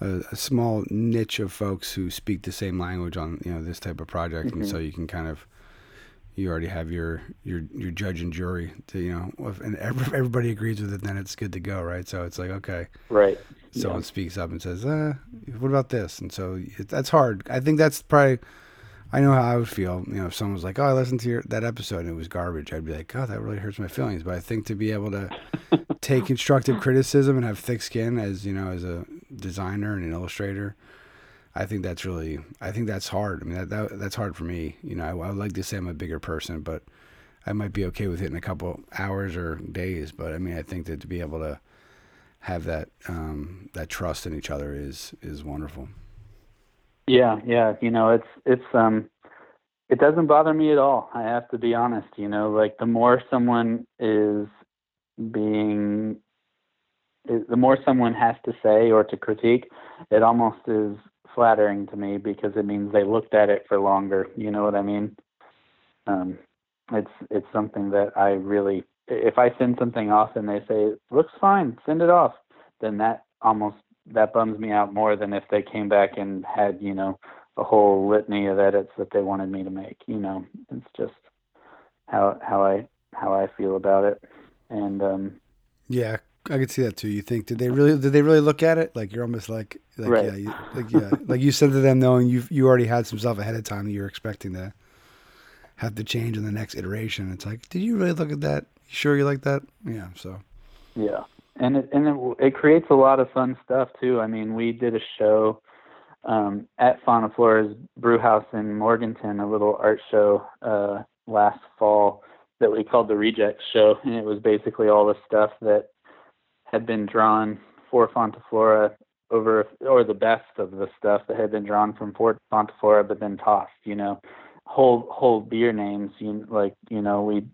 a, a small niche of folks who speak the same language on you know this type of project, mm-hmm. and so you can kind of you already have your your your judge and jury to you know if, and everybody agrees with it then it's good to go right? So it's like okay. Right. Someone yeah. speaks up and says uh what about this? And so it, that's hard. I think that's probably I know how I would feel, you know, if someone was like, "Oh, I listened to your that episode and it was garbage," I'd be like, "God, that really hurts my feelings." But I think to be able to [LAUGHS] take constructive criticism and have thick skin as you know, as a designer and an illustrator, I think that's really, I think that's hard. I mean, that, that that's hard for me. You know, I, I would like to say I'm a bigger person, but I might be okay with it in a couple hours or days. But I mean, I think that to be able to have that um, that trust in each other is is wonderful. Yeah, yeah. You know, it's it's um it doesn't bother me at all. I have to be honest, you know, like the more someone is being the more someone has to say or to critique, it almost is flattering to me because it means they looked at it for longer. You know what I mean? Um, it's it's something that I really, if I send something off and they say looks fine, send it off, then that almost that bums me out more than if they came back and had you know a whole litany of edits that they wanted me to make. You know, it's just how how I how I feel about it, and um, yeah, I could see that too. You think did they really did they really look at it? Like you're almost like like right. yeah, you, like yeah, [LAUGHS] like you said to them knowing you you already had some stuff ahead of time that you were expecting to have to change in the next iteration. It's like, did you really look at that? You sure you like that? Yeah. So. Yeah and it and it, it creates a lot of fun stuff too. I mean, we did a show um, at Flora's Brew House in Morganton, a little art show uh, last fall that we called the Rejects Show, and it was basically all the stuff that had been drawn for Fonta Flora over, or the best of the stuff that had been drawn from Fort Fonta Flora, but then tossed. You know, whole whole beer names. You like, you know, we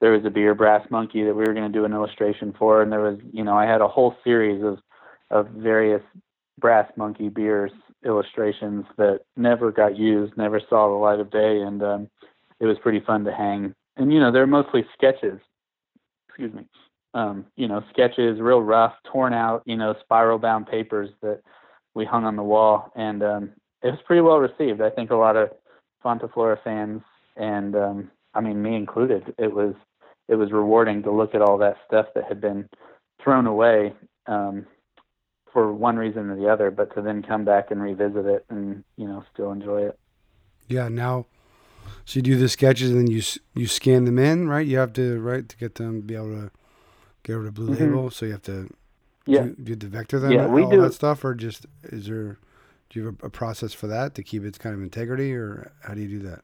there was a beer brass monkey that we were going to do an illustration for and there was you know i had a whole series of of various brass monkey beers illustrations that never got used never saw the light of day and um it was pretty fun to hang and you know they're mostly sketches excuse me um you know sketches real rough torn out you know spiral bound papers that we hung on the wall and um it was pretty well received i think a lot of Fonta Flora fans and um I mean, me included. It was it was rewarding to look at all that stuff that had been thrown away um, for one reason or the other, but to then come back and revisit it and you know still enjoy it. Yeah. Now, so you do the sketches and then you you scan them in, right? You have to right to get them to be able to get over to Blue mm-hmm. Label, so you have to yeah do, do the vector then yeah, we all do. that stuff, or just is there do you have a, a process for that to keep its kind of integrity, or how do you do that?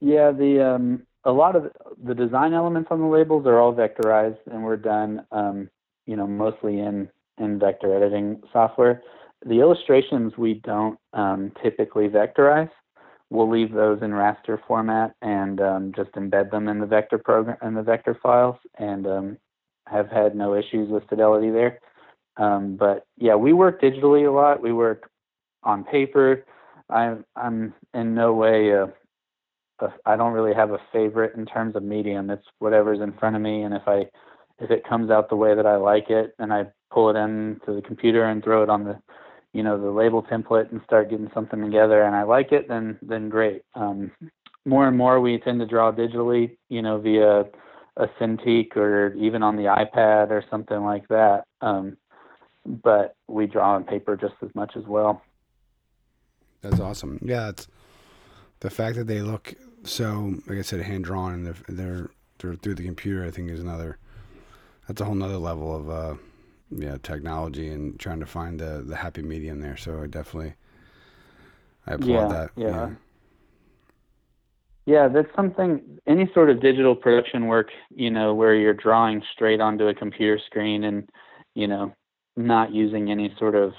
Yeah, the um, a lot of the design elements on the labels are all vectorized, and we're done, um, you know, mostly in in vector editing software. The illustrations we don't um, typically vectorize. We'll leave those in raster format and um, just embed them in the vector program in the vector files, and um, have had no issues with fidelity there. Um, but yeah, we work digitally a lot. We work on paper. I'm I'm in no way a, a I don't really have a favorite in terms of medium. It's whatever's in front of me, and if I if it comes out the way that I like it, and I pull it into the computer and throw it on the you know the label template and start getting something together and I like it, then then great. Um, more and more we tend to draw digitally, you know, via a Cintiq or even on the iPad or something like that. Um, but we draw on paper just as much as well. That's awesome. Yeah, it's the fact that they look so, like I said, hand drawn and they're, they're they're through the computer. I think is another. That's a whole nother level of uh, yeah technology and trying to find the the happy medium there. So I definitely I applaud yeah, that. Yeah. yeah. Yeah, that's something. Any sort of digital production work, you know, where you're drawing straight onto a computer screen and, you know, not using any sort of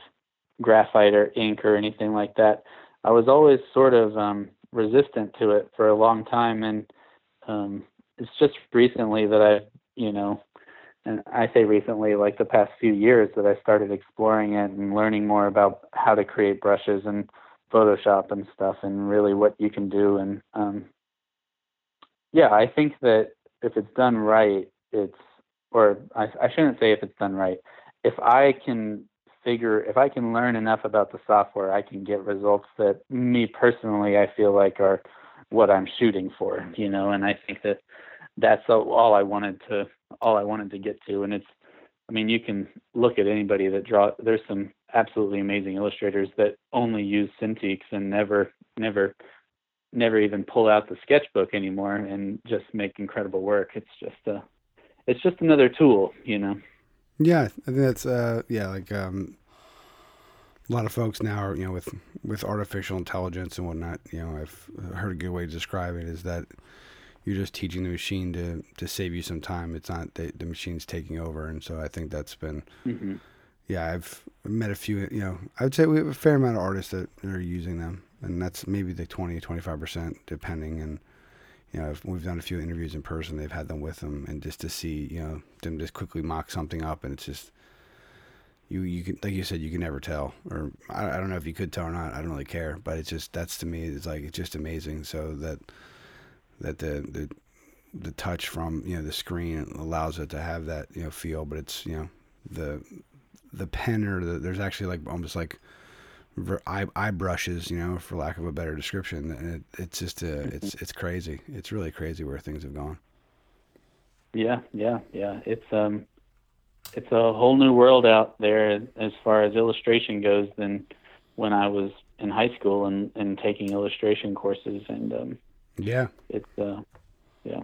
graphite or ink or anything like that. I was always sort of um, resistant to it for a long time, and um, it's just recently that I, you know, and I say recently, like the past few years, that I started exploring it and learning more about how to create brushes and Photoshop and stuff, and really what you can do. And um, yeah, I think that if it's done right, it's or I, I shouldn't say if it's done right. If I can figure if I can learn enough about the software, I can get results that me personally I feel like are what I'm shooting for, you know, and I think that that's all I wanted to all I wanted to get to and it's I mean you can look at anybody that draw there's some absolutely amazing illustrators that only use Cintiqs and never never never even pull out the sketchbook anymore and just make incredible work. It's just a it's just another tool, you know. Yeah, I think that's uh, yeah, like um, a lot of folks now are you know with with artificial intelligence and whatnot. You know, I've heard a good way to describe it is that you're just teaching the machine to to save you some time. It's not the, the machine's taking over, and so I think that's been. Mm-hmm. Yeah, I've met a few. You know, I would say we have a fair amount of artists that are using them, and that's maybe the 20, 25 percent, depending. And you know, we've done a few interviews in person, they've had them with them, and just to see, you know, them just quickly mock something up, and it's just you, you can, like you said, you can never tell, or I, I don't know if you could tell or not. I don't really care, but it's just that's to me, it's like it's just amazing. So that that the the the touch from you know the screen allows it to have that you know feel, but it's you know the the pen or the, there's actually like almost like eye, eye brushes, you know, for lack of a better description. It, it's just, uh, mm-hmm. it's, it's crazy. It's really crazy where things have gone. Yeah. Yeah. Yeah. It's, um, it's a whole new world out there as far as illustration goes than when I was in high school and, and taking illustration courses. And, um, yeah, it's, uh, yeah.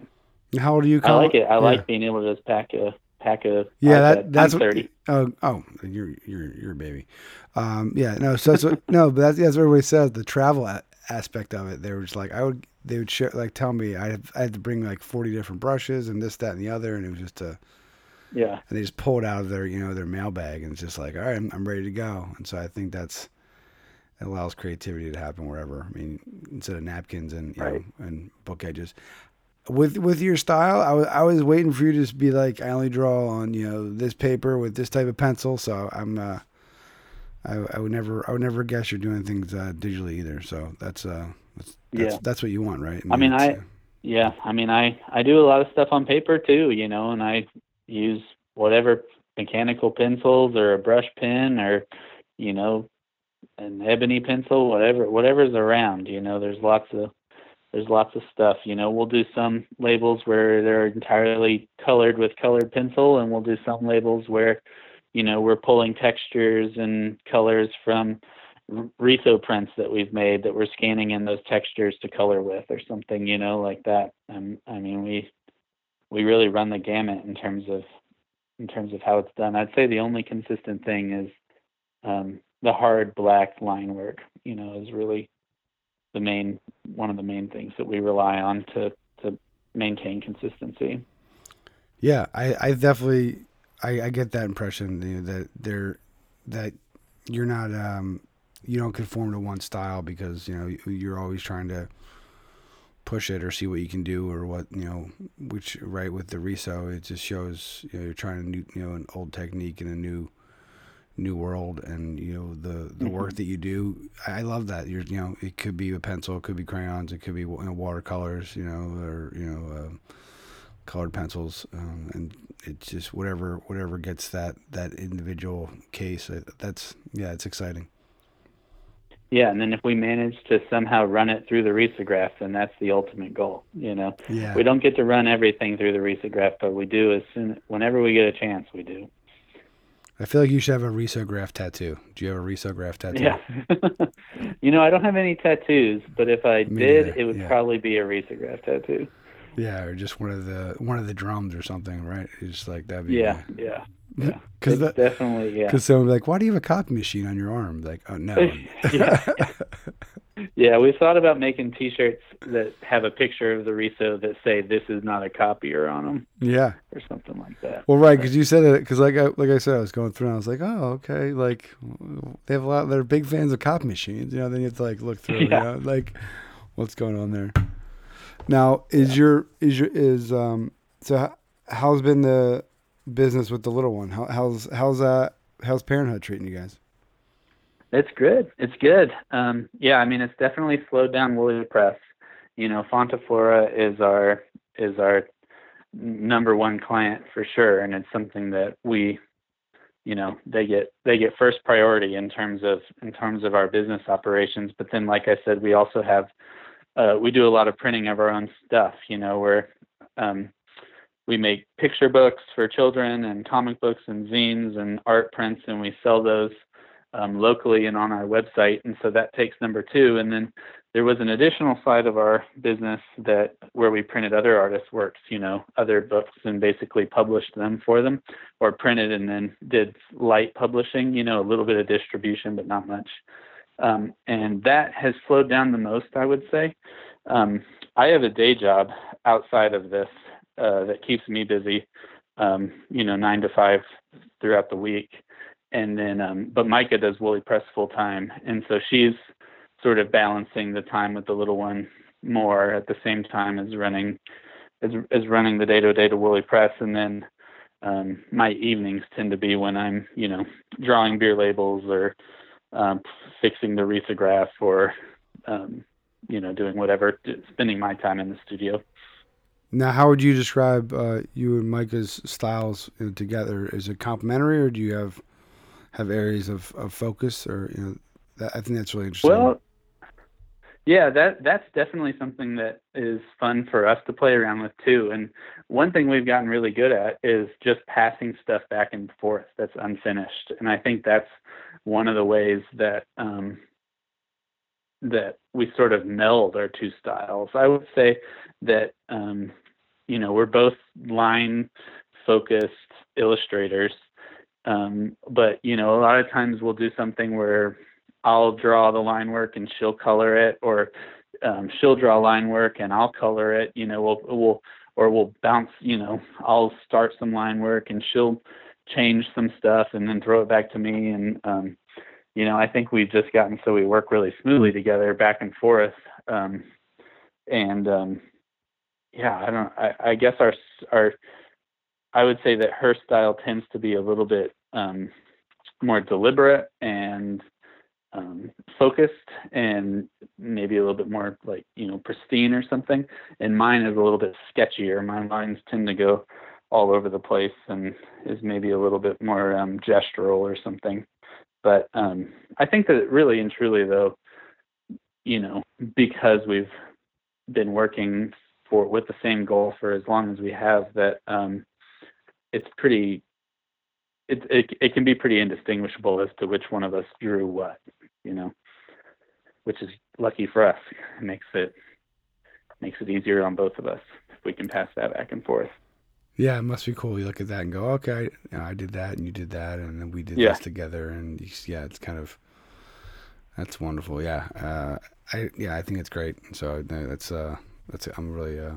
How old are you? I like it. I yeah. like being able to just pack a pack of yeah that, that's I'm 30 oh oh you're you're you're a baby. Um yeah no so that's what no but that's, that's what everybody says the travel a- aspect of it. They were just like i would they would share like tell me i had, I had to bring like 40 different brushes and this that and the other and it was just a yeah. And they just pull it out of their you know their mailbag and it's just like all right I'm, I'm ready to go. And so i think that's it allows creativity to happen wherever. I mean instead of napkins and you right. know and book edges with with your style, I was I was waiting for you to just be like, I only draw on you know this paper with this type of pencil. So I'm uh, I, I would never I would never guess you're doing things uh, digitally either. So that's uh that's that's, yeah. that's what you want, right? I mean, I, mean, I uh, yeah, I mean I I do a lot of stuff on paper too, you know, and I use whatever mechanical pencils or a brush pen or you know an ebony pencil, whatever whatever's around. You know, there's lots of there's lots of stuff. You know, we'll do some labels where they're entirely colored with colored pencil, and we'll do some labels where, you know, we're pulling textures and colors from Riso prints that we've made that we're scanning in those textures to color with, or something, you know, like that. Um, I mean, we we really run the gamut in terms of in terms of how it's done. I'd say the only consistent thing is um, the hard black line work. You know, is really the main one of the main things that we rely on to to maintain consistency. Yeah, I, I definitely I, I get that impression you know, that they're that you're not um you don't conform to one style because you know you're always trying to push it or see what you can do or what you know which right with the Riso it just shows you know you're trying to new you know an old technique and a new new world and you know the the work that you do i love that you're you know it could be a pencil it could be crayons it could be you know, watercolors you know or you know uh, colored pencils um, and it's just whatever whatever gets that that individual case that's yeah it's exciting yeah, and then if we manage to somehow run it through the risograph, then that's the ultimate goal. You know, yeah. we don't get to run everything through the risograph, but we do as soon whenever we get a chance, we do. I feel like you should have a risograph tattoo. Do you have a risograph tattoo? Yeah. [LAUGHS] you know, I don't have any tattoos, but if I Me did, neither, it would yeah. probably be a risograph tattoo. Yeah, or just one of the one of the drums or something, right? It's just like that'd be Yeah, yeah, yeah. [LAUGHS] Because It's that definitely yeah. because someone like, why do you have a copy machine on your arm? Like, oh no. [LAUGHS] yeah. [LAUGHS] yeah, we thought about making T-shirts that have a picture of the Riso that say "This is not a copier" on them, yeah. or something like that. Well, right, because you said it. Because like I like I said, I was going through and I was like, oh, okay. Like they have a lot. They're big fans of copy machines. You know, then you have to like look through. Yeah. You know, like what's going on there. Now, is your is your is um so how's been the business with the little one? How, how's how's that? How's Parenthood treating you guys? It's good. It's good. Um, yeah, I mean, it's definitely slowed down Woolly Press. You know, Fonta Flora is our is our number one client for sure, and it's something that we, you know, they get they get first priority in terms of in terms of our business operations. But then, like I said, we also have uh, we do a lot of printing of our own stuff. You know, where um, we make picture books for children and comic books and zines and art prints, and we sell those um, locally and on our website. And so that takes number two. And then there was an additional side of our business that where we printed other artists' works, you know, other books and basically published them for them, or printed and then did light publishing, you know, a little bit of distribution, but not much. Um, and that has slowed down the most, I would say. Um, I have a day job outside of this uh, that keeps me busy, um, you know, nine to five throughout the week. And then, um, but Micah does Woolly Press full time. And so she's sort of balancing the time with the little one more at the same time as running, as, as running the day to day to Woolly Press. And then, um, my evenings tend to be when I'm, you know, drawing beer labels or, um, fixing the risograph or, um, you know, doing whatever, spending my time in the studio. Now, how would you describe uh, you and Micah's styles you know, together? Is it complementary, or do you have have areas of, of focus, or you know? That, I think that's really interesting. Well, yeah, that that's definitely something that is fun for us to play around with too. And one thing we've gotten really good at is just passing stuff back and forth that's unfinished. And I think that's one of the ways that um, that we sort of meld our two styles. I would say that um, you know we're both line focused illustrators, um, but you know a lot of times we'll do something where I'll draw the line work and she'll color it, or um, she'll draw line work and I'll color it. You know we'll we'll or we'll bounce. You know I'll start some line work and she'll change some stuff and then throw it back to me and um, you know, I think we've just gotten so we work really smoothly together back and forth. Um, and um, yeah, I don't. I, I guess our our I would say that her style tends to be a little bit um, more deliberate and um, focused, and maybe a little bit more like you know pristine or something. And mine is a little bit sketchier. My lines tend to go all over the place and is maybe a little bit more um, gestural or something. But um, I think that really and truly, though, you know, because we've been working for with the same goal for as long as we have, that um, it's pretty. It, it it can be pretty indistinguishable as to which one of us drew what, you know, which is lucky for us. It makes it makes it easier on both of us if we can pass that back and forth. Yeah, it must be cool. You look at that and go, okay, you know, I did that and you did that, and then we did Yeah. this together, and you, yeah, it's kind of that's wonderful. Yeah, uh, I yeah, I think it's great. So that's uh, that's it. I'm really uh,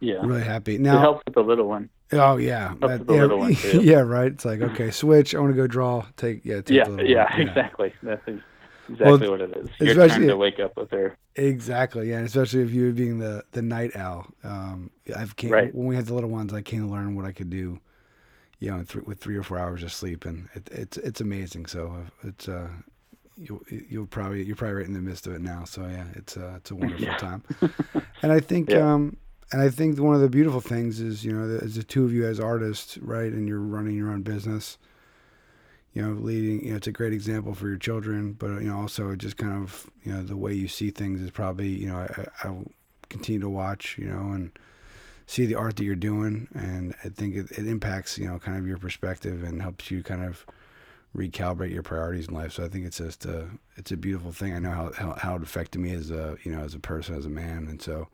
Yeah. Really happy. It Now, helps with the little one. oh yeah, that- yeah, little one, too. [LAUGHS] yeah, right. It's like okay, switch. I want to go draw. Take yeah, take Yeah, yeah, one. exactly. That's ex- exactly what it is. You're especially- trying to wake up with her. Exactly, yeah, and especially if you being the the night owl. Um, I've came, Right. when we had the little ones, I came to learn what I could do, you know, th- with three or four hours of sleep, and it, it's it's amazing. So uh, it's uh, you'll you'll probably you're probably right in the midst of it now. So yeah, it's uh, it's a [LAUGHS] wonderful Yeah. time, [LAUGHS] and I think Yeah. um, and I think one of the beautiful things is you know as the two of you as artists, right, and you're running your own business. You know, leading. You know, it's a great example for your children, but you know, also just kind of you know the way you see things is probably you know I, I continue to watch. You know, and see the art that you're doing, and I think it, it impacts you know kind of your perspective and helps you kind of recalibrate your priorities in life. So I think it's just a it's a beautiful thing. I know how how, how it affected me as a you know as a person as a man, and so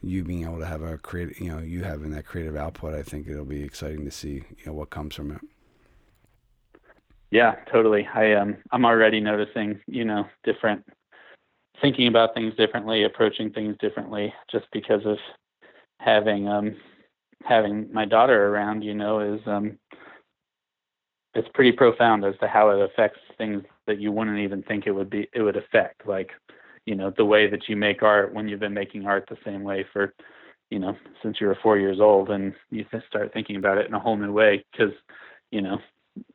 you being able to have a creative you know you having that creative output, I think it'll be exciting to see you know what comes from it. Yeah, totally. I um I'm already noticing, you know, different thinking about things differently, approaching things differently just because of having um having my daughter around, you know, is um it's pretty profound as to how it affects things that you wouldn't even think it would be it would affect like you know the way that you make art when you've been making art the same way for you know since you were 4 years old and you start thinking about it in a whole new way cuz you know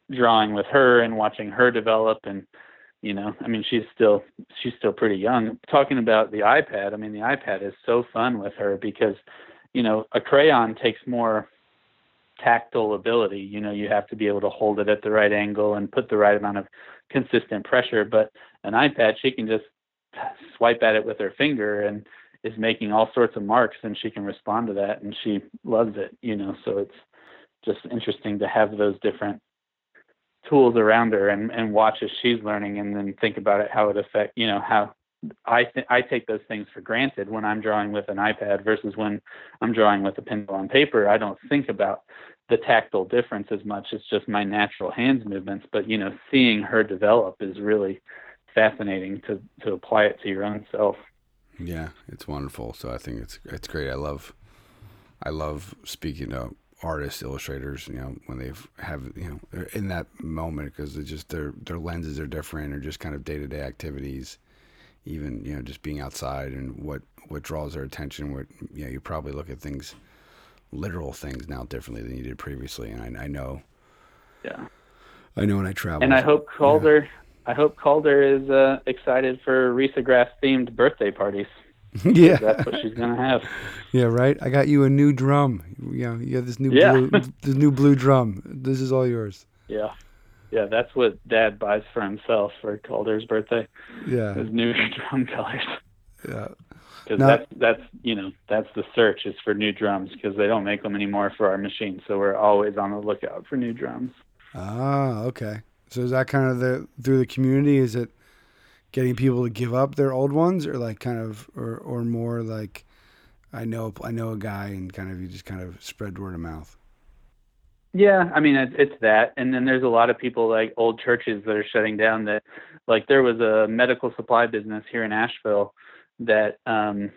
drawing with her and watching her develop and you know i mean she's still she's still pretty young. Talking about the ipad i mean the ipad is so fun with her because you know a crayon takes more tactile ability. You know you have to be able to hold it at the right angle and put the right amount of consistent pressure but an ipad she can just swipe at it with her finger and is making all sorts of marks and she can respond to that and she loves it you know so it's just interesting to have those different tools around her and, and watch as she's learning and then think about it how it affect you know how I th- I take those things for granted when I'm drawing with an iPad versus when I'm drawing with a pencil on paper. I don't think about the tactile difference as much. It's just my natural hands movements. But you know, seeing her develop is really fascinating to to apply it to your own self. Yeah, it's wonderful. So I think it's it's great. I love I love speaking to artists, illustrators. You know, when they've have you know in that moment because it's just their their lenses are different or just kind of day to day activities. Even you know just being outside and what what draws their attention. What you know you probably look at things, literal things now differently than you did previously. And I, I know Yeah. I know when I travel. And I hope Calder I hope Calder is uh, excited for Risograph themed birthday parties. [LAUGHS] yeah, That's what she's gonna have. yeah, right. I got you a new drum. You know, you have this new Yeah. blue, this new blue drum. This is all yours. Yeah. Yeah, that's what Dad buys for himself for Calder's birthday. Yeah, His new [LAUGHS] drum colors. yeah. Because that's that's you know that's the search is for new drums because they don't make them anymore for our machine. So we're always on the lookout for new drums. Ah, okay. So is that kind of the through the community? Is it getting people to give up their old ones, or like kind of, or or more like, I know I know a guy, and kind of you just kind of spread word of mouth. Yeah, I mean it's, it's that, and then there's a lot of people like old churches that are shutting down. That like there was a medical supply business here in Asheville that um,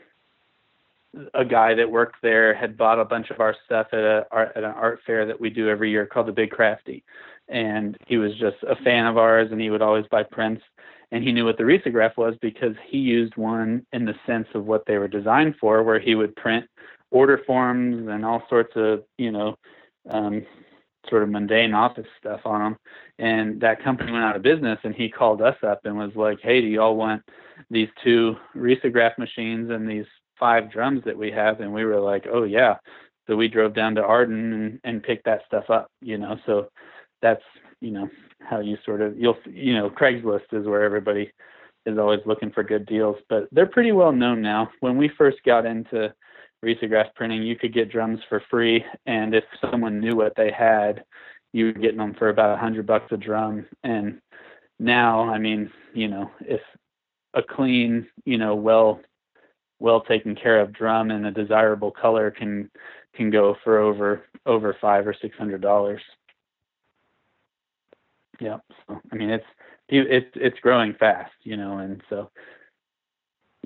a guy that worked there had bought a bunch of our stuff at a at an art fair that we do every year called the Big Crafty, and he was just a fan of ours, and he would always buy prints, and he knew what the risograph was because he used one in the sense of what they were designed for, where he would print order forms and all sorts of you know. Um, sort of mundane office stuff on them. And that company went out of business and he called us up and was like, Hey, do y'all want these two risograph machines and these five drums that we have? And we were like, Oh yeah. So we drove down to Arden and, and picked that stuff up, you know, so that's, you know, how you sort of, you'll, you know, Craigslist is where everybody is always looking for good deals, but they're pretty well known now. When we first got into risograph printing, you could get drums for free, and if someone knew what they had, you were getting them for about a hundred bucks a drum. And now, I mean, you know, if a clean, you know, well, well taken care of drum in a desirable color can can go for over over five or six hundred dollars. Yeah, so I mean, it's it's it's growing fast, you know, and so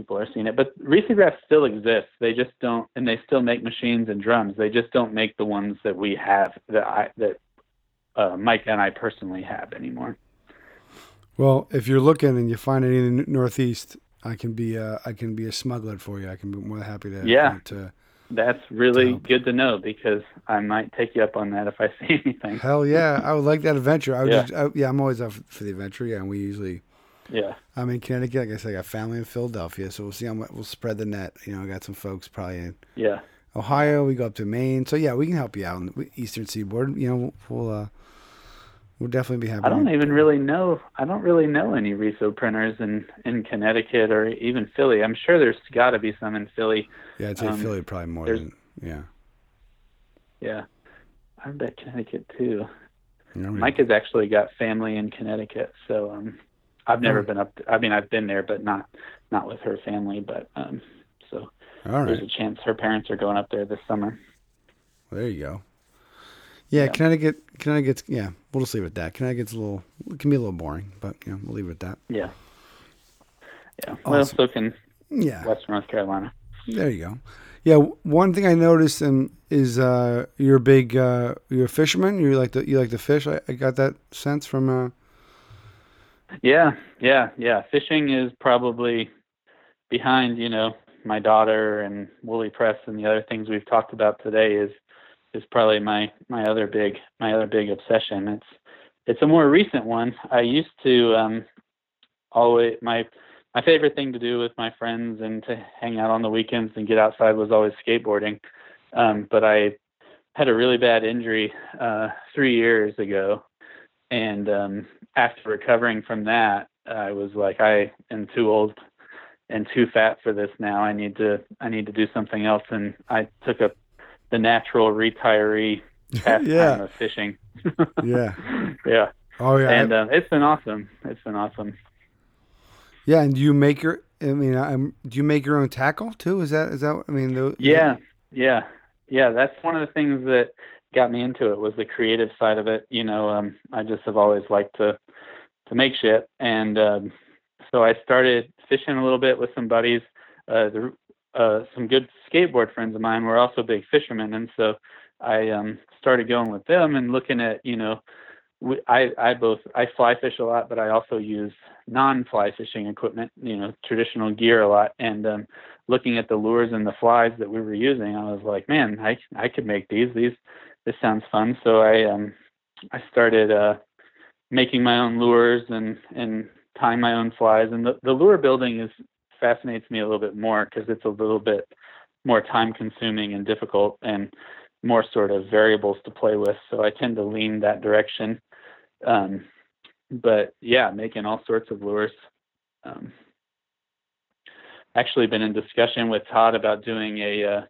people are seeing it. But Risograph still exists. They just don't, and they still make machines and drums. They just don't make the ones that we have that I that uh, Micah and I personally have anymore. Well, if you're looking and you find any in the Northeast, I can be uh, I can be a smuggler for you. I can be more than happy to Yeah. to That's really help. good to know because I might take you up on that if I [LAUGHS] see anything. hell yeah, I would like that adventure. I would Yeah. just I, yeah, I'm always up for the adventure. Yeah, and we usually Yeah. I'm in Connecticut. Like I said, I got family in Philadelphia, so we'll see how much we'll spread the net. You know, I got some folks probably in Yeah. Ohio. We go up to Maine, so yeah, we can help you out on the Eastern Seaboard. You know, we'll uh, we'll definitely be happy. I don't even really know. I don't really know any Riso printers in in Connecticut or even Philly. I'm sure there's got to be some in Philly. Yeah, I'd say um, Philly probably more than yeah. Yeah. I bet Connecticut too. Micah has actually got family in Connecticut, so um, I've never Oh. been up. I mean, I've been there, but not not with her family. But um, so there's a chance her parents are going up there this summer. There you go. Yeah, Yeah. Connecticut. Connecticut's yeah. We'll just leave it at that. Connecticut's a little it can be a little boring, but you know we'll leave it at that. Yeah. Yeah. Well, Awesome. so can Yeah, Western North Carolina. there you go. Yeah, one thing I noticed and is uh, you're a big uh, you're a fisherman. You like to you like to fish. I, I got that sense from uh, Yeah, yeah, yeah. Fishing is probably behind, you know, my daughter and Woolly Press and the other things we've talked about today is is probably my my other big my other big obsession. It's it's a more recent one. I used to um always my my favorite thing to do with my friends and to hang out on the weekends and get outside was always skateboarding. Um but I had a really bad injury uh 3 years ago and um after recovering from that, I was like, I am too old and too fat for this now. I need to I need to do something else, and I took up the natural retiree [LAUGHS] pastime Yeah. of fishing. [LAUGHS] yeah. yeah, Oh yeah, and um, it's been awesome. It's been awesome. yeah. And do you make your? I mean, I'm, do you make your own tackle too? Is that is that? I mean, the, Yeah, yeah, yeah. That's one of the things that got me into it was the creative side of it. You know, um, I just have always liked to to make shit, and um, so I started fishing a little bit with some buddies. Uh, the, uh, some good skateboard friends of mine were also big fishermen, and so I um, started going with them and looking at you know. I, I both I fly fish a lot, but I also use non-fly fishing equipment, you know, traditional gear a lot. And um, looking at the lures and the flies that we were using, I was like, man, I I could make these. These this sounds fun. So I um I started uh making my own lures and and tying my own flies. And the, the lure building is fascinates me a little bit more because it's a little bit more time consuming and difficult and more sort of variables to play with. So I tend to lean that direction. Um, but yeah, making all sorts of lures. Um, actually been in discussion with Todd about doing a, uh,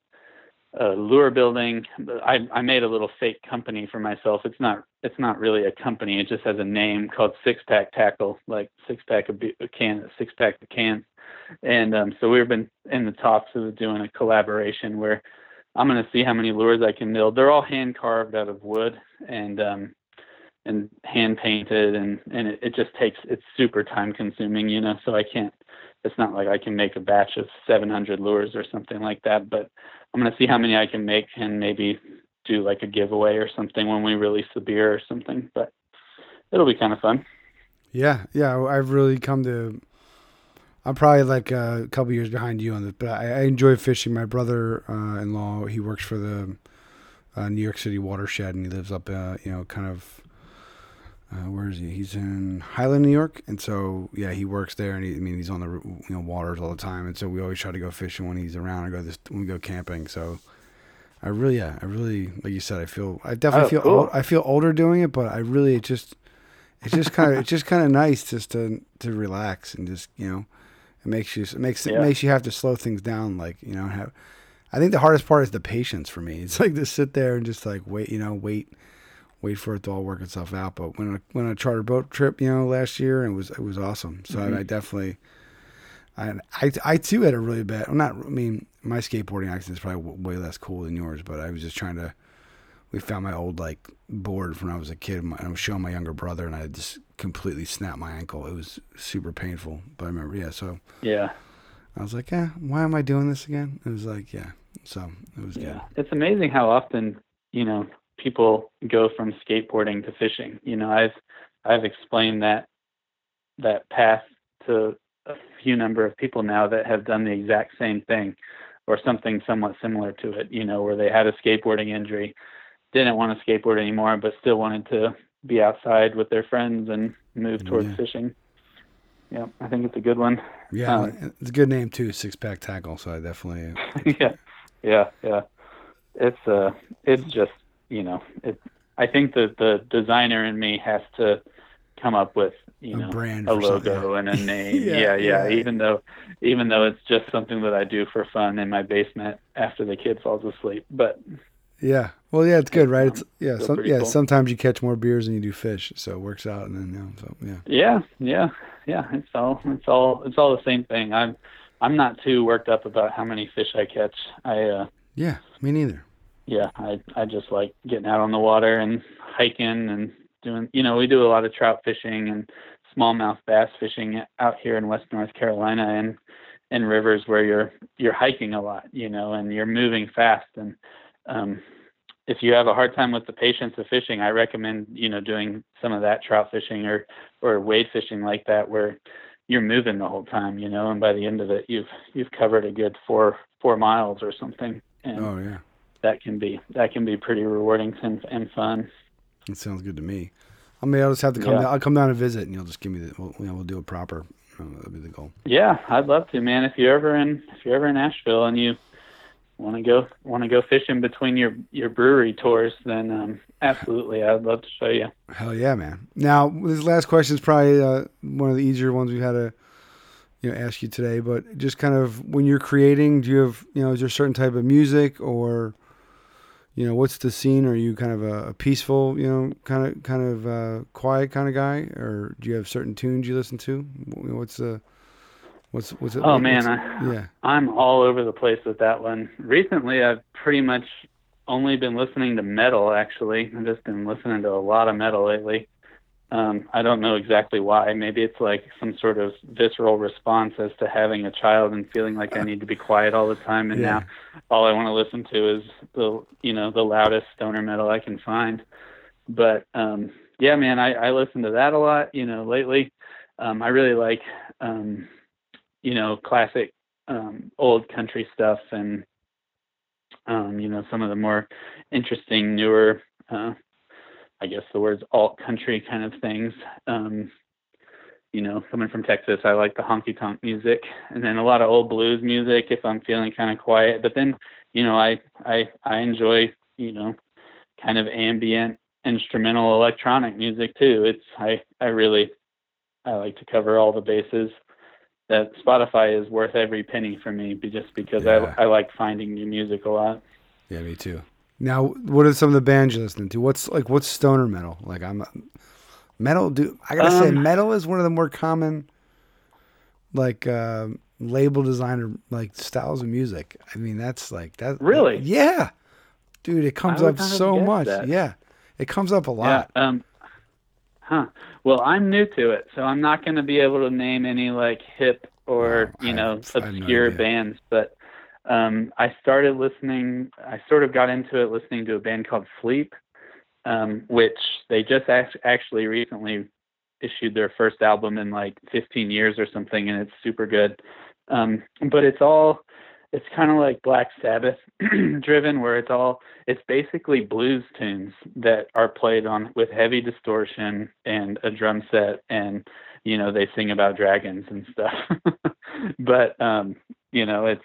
a lure building. I, I made a little fake company for myself. It's not it's not really a company. It just has a name called Six Pack Tackle, like six pack of a can, six pack of cans. And um, so we've been in the talks of doing a collaboration where I'm going to see how many lures I can build. They're all hand carved out of wood and um, and hand painted, and and it, it just takes it's super time consuming, you know. So I can't. It's not like I can make a batch of 700 lures or something like that. But I'm going to see how many I can make and maybe do like a giveaway or something when we release the beer or something. But it'll be kind of fun. Yeah, yeah. I've really come to. I'm probably like a couple years behind you on this, but I, I enjoy fishing. My brother-in-law, he works for the uh, New York City watershed, and he lives up, uh, you know, kind of. Uh, where is he? He's in Highland, New York, and so yeah, he works there, and he, I mean, he's on the you know waters all the time, and so we always try to go fishing when he's around. I go this when we go camping, so I really, yeah, I really, like you said, I feel, I definitely Oh, feel, cool. old, I feel older doing it, but I really it just, it's just kind of, it's just kind of nice just to to relax and just you know, it makes you, it makes it Yeah. makes you have to slow things down, like you know, have. I think the hardest part is the patience for me. It's like to sit there and just like wait, you know, wait, wait for it to all work itself out. But when I, when I charter boat trip, you know, last year, it was it was awesome. So I, I mm-hmm. definitely, I, I I too had a really bad. I'm not. I mean, my skateboarding accident is probably way less cool than yours. But I was just trying to. We found my old like board from when I was a kid, and I was showing my younger brother, and I just completely snapped my ankle. It was super painful. But I remember, yeah. So Yeah. I was like, yeah, why am I doing this again? It was like, yeah. So it was Yeah, good. it's amazing how often you know people go from skateboarding to fishing. You know, I've I've explained that that path to a few number of people now that have done the exact same thing or something somewhat similar to it. You know, where they had a skateboarding injury, didn't want to skateboard anymore, but still wanted to be outside with their friends and move towards Yeah. fishing. Yeah, I think it's a good one. Yeah, Um, it's a good name too, Six Pack Tackle. So I definitely. [LAUGHS] yeah, yeah, yeah. It's uh, it's just you know, it. I think that the designer in me has to come up with you A know brand a for something. logo and a [LAUGHS] name. Yeah, yeah, yeah. yeah, Even though, even though it's just something that I do for fun in my basement after the kid falls asleep. But Yeah. Well, yeah, it's good, right? It's yeah, Still some, yeah. cool. Sometimes you catch more beers than you do fish, so it works out, and then you know, so yeah. yeah, yeah, yeah. It's all, it's all, it's all the same thing. I'm, I'm not too worked up about how many fish I catch. I. uh Yeah, me neither. Yeah, I I just like getting out on the water and hiking and doing. You know, we do a lot of trout fishing and smallmouth bass fishing out here in West North Carolina and in rivers where you're you're hiking a lot, you know, and you're moving fast. And um, if you have a hard time with the patience of fishing, I recommend you know doing some of that trout fishing or or wade fishing like that where you're moving the whole time, you know, and by the end of it, you've you've covered a good four four miles or something. And Oh yeah, that can be that can be pretty rewarding and, and fun. it sounds good to me. I mean, I'll just have to come. Yeah. Down, I'll come down and visit, and you'll just give me the. We'll, you know, we'll do it proper. Uh, that'll be the goal. Yeah, I'd love to, man. If you're ever in if you're ever in Asheville and you want to go want to go fishing between your your brewery tours, then um, absolutely, I'd love to show you. Hell yeah, man. Now, this last question is probably uh, one of the easier ones we've had to, you know, ask you today. But just kind of when you're creating, do you have, you know, is there a certain type of music or, you know, what's the scene? Are you kind of a, a peaceful, you know, kind of kind of uh, quiet kind of guy, or do you have certain tunes you listen to? What's the, what's what's it? Oh, what's- man, I- yeah, I'm all over the place with that one. Recently, I've pretty much only been listening to metal. Actually, I've just been listening to a lot of metal lately. Um, I don't know exactly why. Maybe it's like some sort of visceral response as to having a child and feeling like I need to be quiet all the time. And Yeah. now all I want to listen to is the you know the loudest stoner metal I can find. But um, yeah, man, I, I listen to that a lot. You know, lately, um, I really like um, you know classic um, old country stuff and um, you know some of the more interesting newer uh, I guess the words alt country kind of things. Um, you know, coming from Texas, I like the honky tonk music, and then a lot of old blues music if I'm feeling kind of quiet. But then, you know, I I I enjoy you know, kind of ambient instrumental electronic music too. It's I I really I like to cover all the bases. That Spotify is worth every penny for me, just because Yeah. I I like finding new music a lot. yeah, me too. Now, what are some of the bands you're listening to? What's like what's stoner metal? Like I'm metal. Do I gotta say Um, metal is one of the more common like uh, label designer like styles of music. I mean, that's like that. Really? Yeah, dude, it comes up so much. that. Yeah, it comes up a lot. Yeah. Um, huh. Well, I'm new to it, so I'm not going to be able to name any like hip or No, you know I have no obscure bands. But um, I started listening. I sort of got into it listening to a band called Sleep, um, which they just act- actually recently issued their first album in like 15 years or something, and it's super good. Um, but it's all it's kind of like Black Sabbath [CLEARS THROAT] driven, where it's all it's basically blues tunes that are played on with heavy distortion and a drum set, and you know they sing about dragons and stuff. [LAUGHS] but um, you know it's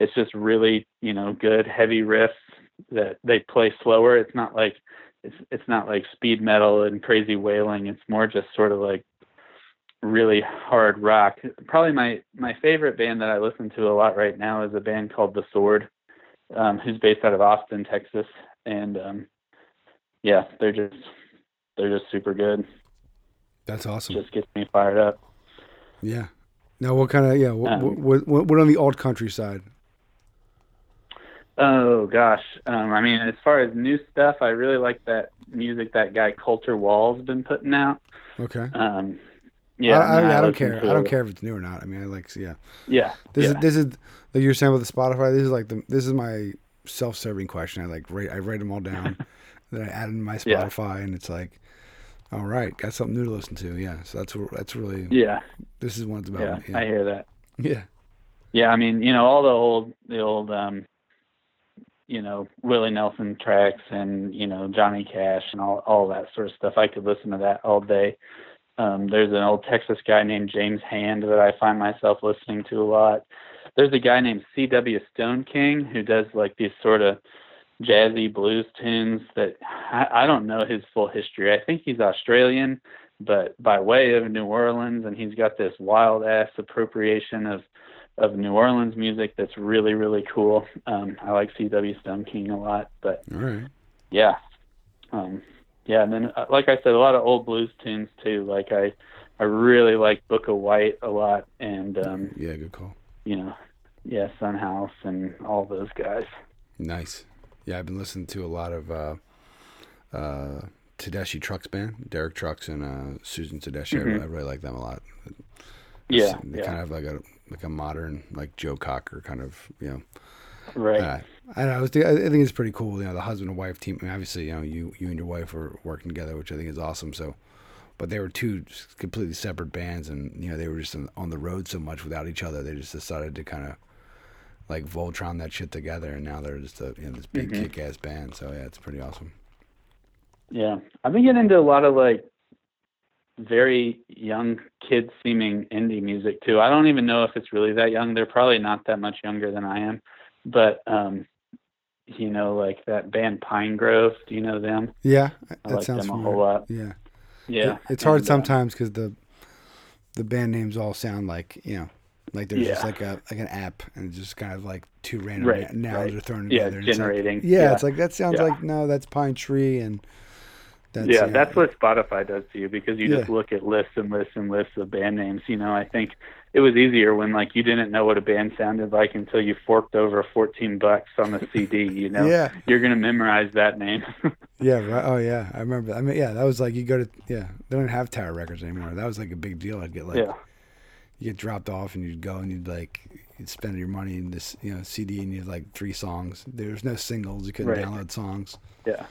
it's just really you know good heavy riffs that they play slower. It's not like it's it's not like speed metal and crazy wailing. It's more just sort of like really hard rock. Probably my my favorite band that I listen to a lot right now is a band called The Sword, um, who's based out of Austin, Texas, and um, yeah, they're just they're just super good. That's awesome. Just gets me fired up. Yeah. Now, what kind of yeah? What, Um, what, what what on the alt country side? Oh gosh, um, I mean, as far as new stuff, I really like that music that guy Colter Wall's been putting out. Okay. Um, Yeah, I, I, and I don't care. I don't care if it's new or not. I mean, I like yeah. Yeah, This yeah. is this is like you're saying with the Spotify. This is like the this is my self-serving question. I like write I write them all down, [LAUGHS] then I add in my Yeah. Spotify, and it's like, all right, got something new to listen to. Yeah, so that's that's really yeah, this is what it's yeah, about. I hear that. yeah. Yeah, I mean, you know, all the old, the old, um, you know, Willie Nelson tracks and you know Johnny Cash and all all that sort of stuff. I could listen to that all day. Um, there's an old Texas guy named James Hand that I find myself listening to a lot. There's a guy named C.W. Stoneking who does like these sort of jazzy blues tunes that I, I don't know his full history. I think he's Australian, but by way of New Orleans, and he's got this wild ass appropriation of of New Orleans music that's really really cool. Um, I like C.W. Stoneking a lot, but All right. yeah, um, yeah, and then uh, like I said, a lot of old blues tunes too. Like I I really like Bukka White a lot, and um, Yeah, good call. you know, yeah, Son House and all those guys. Nice. Yeah, I've been listening to a lot of uh, uh, Tedeschi Trucks band, Derek Trucks and uh, Susan Tedeschi. I, really, I really like them a lot. Mm-hmm. Yeah, they yeah, kind of have like a like a modern like Joe Cocker kind of you know. right. Uh, I know. I, was, I think it's pretty cool. You know, the husband and wife team. I mean, obviously, you know, you you and your wife were working together, which I think is awesome. So, but they were two completely separate bands, and you know, they were just on, on the road so much without each other. They just decided to kind of like Voltron that shit together, and now they're just a you know this big Mhm. kick-ass band. So yeah, it's pretty awesome. Yeah, I've been getting into a lot of like very young kid seeming indie music too. I don't even know if it's really that young. They're probably not that much younger than I am, but um, you know, like that band Pinegrove. Do you know them? Yeah, I like sounds them a familiar. whole lot. Yeah, Yeah, It- it's hard and, uh, sometimes because the the band names all sound like you know. Like there's just like a like an app and just kind of like two random Right, nouns right. are thrown Yeah, together. and it's like- generating. yeah, Yeah. it's like that sounds Yeah. like no, that's pine tree and that's yeah, that's what Spotify does to you because you just look at lists and lists and lists of band names. You know, I think it was easier when like you didn't know what a band sounded like until you forked over 14 bucks on the CD. You know, Yeah, you're gonna memorize that name. [LAUGHS] yeah, right. Oh yeah, I remember. I mean, yeah, that was like you go to yeah. They don't have Tower Records anymore. That was like a big deal. I'd get like yeah, you get dropped off and you'd go and you'd like you'd spend your money in this you know CD and you'd like three songs. There's no singles. You couldn't Right. download songs. yeah,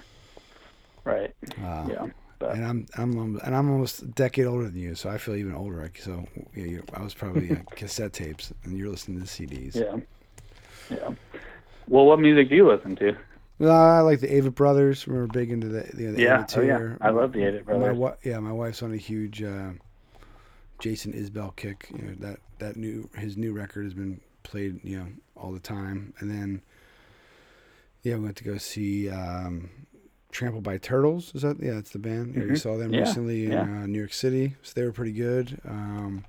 right, Uh, yeah. But And I'm I'm and I'm almost a decade older than you, so I feel even older. So yeah, you I was probably uh, [LAUGHS] cassette tapes, and you're listening to CDs. yeah, yeah. Well, what music do you listen to? Well, I like the Avett Brothers. We're big into the, the, the Yeah, oh, yeah. I love the Avett My Brothers. wi- yeah, my wife's on a huge uh, Jason Isbell kick. You know that that new his new record has been played you know all the time. And then yeah, we went to go see um, Trampled by Turtles. Is that yeah? That's the band. Yeah, we saw them Yeah, recently in yeah. uh, New York City. So they were pretty good. Um,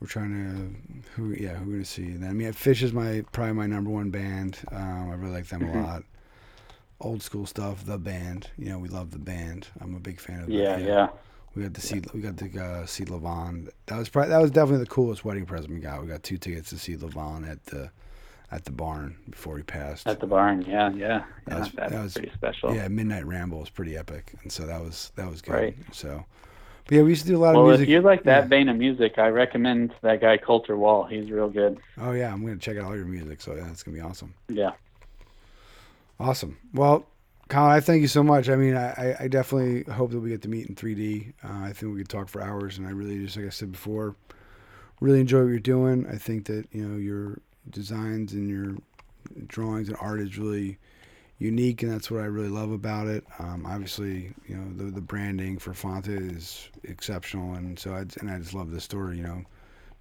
we're trying to who yeah who gonna see then. I mean, Phish is my probably my number one band. Um, I really like them Mhm. a lot. Old school stuff. The band. You know, we love the band. I'm a big fan of. the- Yeah, yeah, we got to see we got to uh, see Levon. That was probably that was definitely the coolest wedding present we got. We got two tickets to see Levon at the at the barn before he passed. at the barn. Yeah, yeah, That yeah. was- that's that was- pretty special. yeah, Midnight Ramble was pretty epic, and so that was that was good. Right. So, but yeah, we used to do a lot Well, of music. Well, if you like that yeah. vein of music, I recommend that guy Colter Wall. He's real good. Oh yeah, I'm gonna check out all your music. So yeah, it's gonna be awesome. Yeah. Awesome. Well, Colin, I thank you so much. I mean, I, I- definitely hope that we get to meet in 3D. Uh, I think we could talk for hours, and I really just, like I said before, really enjoy what you're doing. I think that you know your designs and your drawings and art is really unique, and that's what I really love about it. Um, obviously, you know the the branding for Fonta is exceptional, and so I and I just love the story. You know,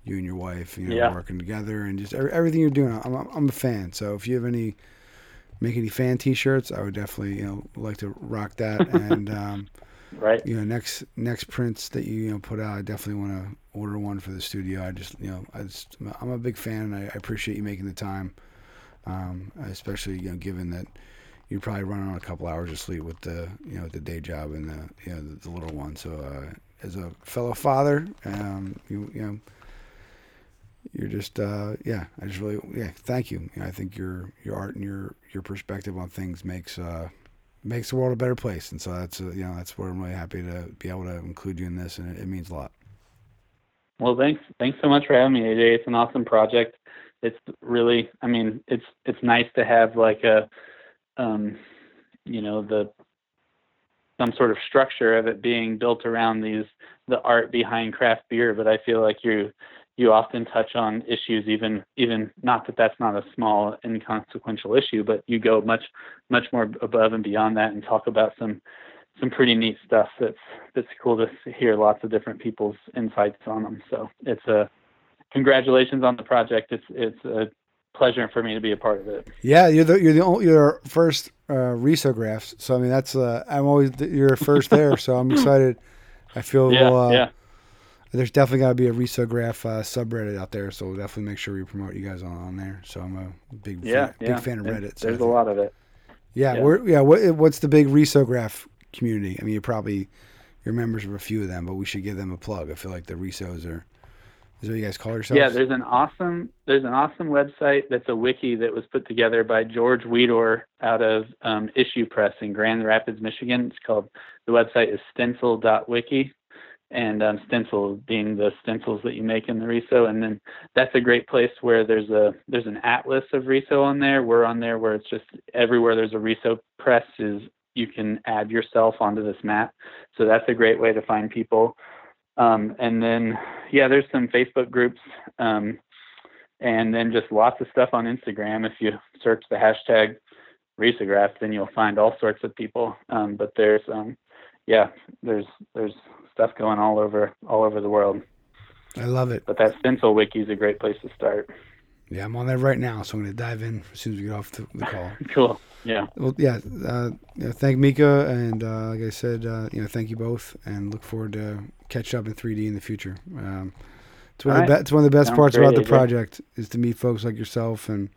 you and your wife, you know, Yeah. working together, and just every- everything you're doing. I'm I'm I'm a fan. So if you have any make any fan T-shirts, I would definitely you know like to rock that. and [LAUGHS] um, Right. you know, next next prints that you you know put out, I definitely want to order one for the studio. I just you know I just I'm a big fan, and I, appreciate you making the time, um, especially you know given that you're probably running on a couple hours of sleep with the you know the day job and the you know the, the little one. So uh, as a fellow father, um, you you know you're just uh, yeah i just really yeah thank you. You know, i think your your art and your your perspective on things makes uh makes the world a better place and so that's uh, you know that's what i'm really happy to be able to include you in this and it, it means a lot Well, thanks. Thanks so much for having me, AJ. It's an awesome project. It's really, I mean, it's it's nice to have like a, um, you know, the some sort of structure of it being built around these the art behind craft beer. But I feel like you you often touch on issues even even not that that's not a small inconsequential issue, but you go much much more above and beyond that and talk about some some pretty neat stuff that's that's cool to hear lots of different people's insights on them. So it's a congratulations on the project. It's it's a pleasure for me to be a part of it. Yeah, you're the you're the only, you're first uh, risographs. So I mean that's uh, I'm always you're first there. so I'm [LAUGHS] excited. I feel Yeah, uh, yeah. There's definitely got to be a risograph uh, subreddit out there. So we'll definitely make sure we promote you guys on, on there. So I'm a big Yeah, fan, yeah. big fan of Reddit. So There's a lot of it. Yeah, Yeah. we're yeah. What, what's the big risograph community? I mean, you probably you're members of a few of them, but we should give them a plug. I feel like the Risos are. Is what you guys call yourselves? Yeah, there's an awesome there's an awesome website that's a wiki that was put together by George Wietor out of um, Issue Press in Grand Rapids, Michigan. It's called the website is stencil.wiki, and um, stencil being the stencils that you make in the Riso, and then that's a great place where there's a there's an atlas of Riso on there. We're on there where it's just everywhere there's a Riso press is you can add yourself onto this map. So that's a great way to find people. Um, and then, yeah, there's some Facebook groups, um, and then just lots of stuff on Instagram. If you search the hashtag Risograph, then you'll find all sorts of people. Um, but there's, um, yeah, there's there's stuff going all over all over the world. I love it. But that stencil wiki is a great place to start. Yeah, I'm on there right now, so I'm gonna dive in as soon as we get off the, the call. [LAUGHS] Cool. Yeah. well, yeah, uh, yeah. Thank Micah, and uh, like I said, uh, you know, thank you both, and look forward to catch up in 3D in the future. Um, it's one, of the All be- it's one of the best Sounds parts about the project is to meet folks like yourself, and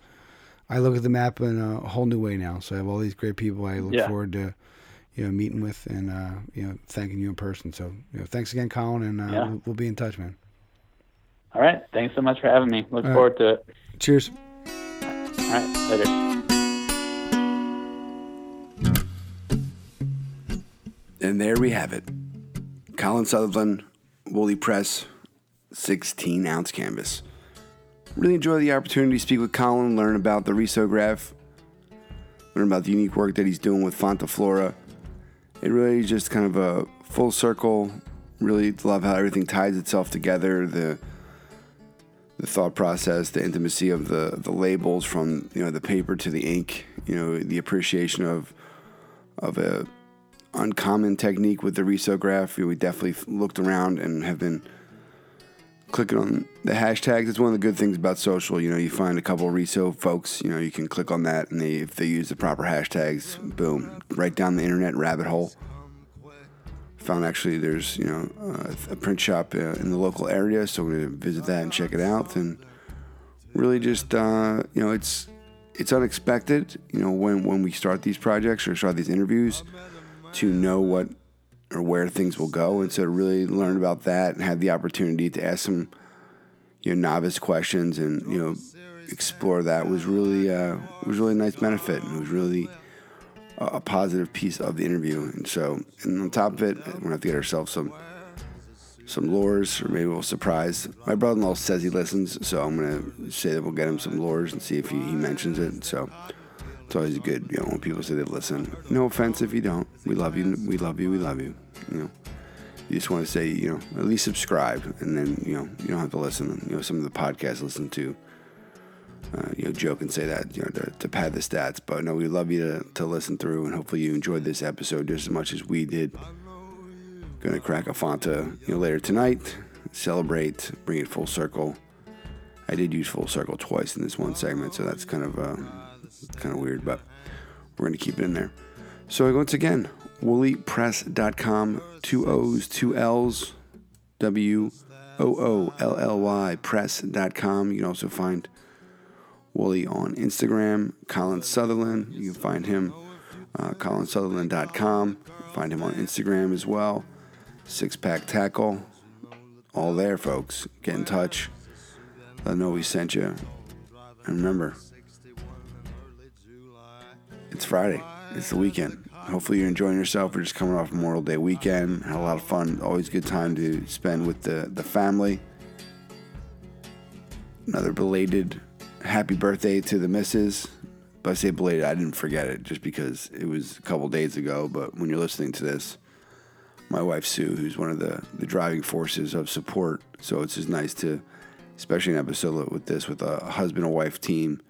I look at the map in a whole new way now. So I have all these great people I look Yeah. forward to, you know, meeting with and uh, you know, thanking you in person. So you know, thanks again, Colin, and uh, Yeah. we'll, we'll be in touch, man. All right. Thanks so much for having me. Look All right. forward to it. Cheers. All right. Later. And there we have it. Colin Sutherland, Woolly Press, 16 ounce canvas. Really enjoy the opportunity to speak with Colin, learn about the risograph, learn about the unique work that he's doing with Fonta Flora. It really just kind of a full circle. Really love how everything ties itself together. The the thought process, the intimacy of the the labels from you know the paper to the ink. You know the appreciation of of a uncommon technique with the risograph. We definitely looked around and have been clicking on the hashtags. It's one of the good things about social. You know, you find a couple of Riso folks. You know, you can click on that, and they, if they use the proper hashtags, boom, right down the internet rabbit hole. Found actually there's you know uh, a print shop uh, in the local area, so we're gonna visit that and check it out, and really just uh, you know it's it's unexpected. You know when when we start these projects or start these interviews to know what or where things will go, and so to really learn about that and have the opportunity to ask some you know novice questions and you know explore that was really uh, was really a nice benefit and it was really a, a positive piece of the interview. And so, and on top of it, we're gonna have to get ourselves some some lures, or maybe we'll surprise. My brother-in-law says he listens, so I'm gonna say that we'll get him some lures and see if he, he mentions it. So it's always good, you know, when people say they listen. No offense if you don't. We love you. We love you. We love you. You know, you just want to say, you know, at least subscribe, and then you know you don't have to listen. You know, some of the podcasts listen to. Uh, you know, joke and say that you know to, to pad the stats, but no, we love you to, to listen through, and hopefully you enjoyed this episode just as much as we did. Gonna crack a Fonta, you know, later tonight. Celebrate, bring it full circle. I did use full circle twice in this one segment, so that's kind of uh, kind of weird, but we're gonna keep it in there. So once again, woollypress.com, two O's, two L's, W O O L L Y press.com. You can also find Woolly on Instagram, Colin Sutherland. You can find him, uh, colinsutherland.com. Find him on Instagram as well. Six Pack Tackle. All there, folks. Get in touch. Let know we sent you. And remember, it's Friday. It's the weekend. Hopefully you're enjoying yourself. We're just coming off Memorial Day weekend. Had a lot of fun. Always good time to spend with the, the family. another belated happy birthday to the missus. But I say belated, I didn't forget it just because it was a couple days ago. But when you're listening to this, my wife Sue, who's one of the, the driving forces of support, so it's just nice to, especially an episode with this, with a husband and wife team.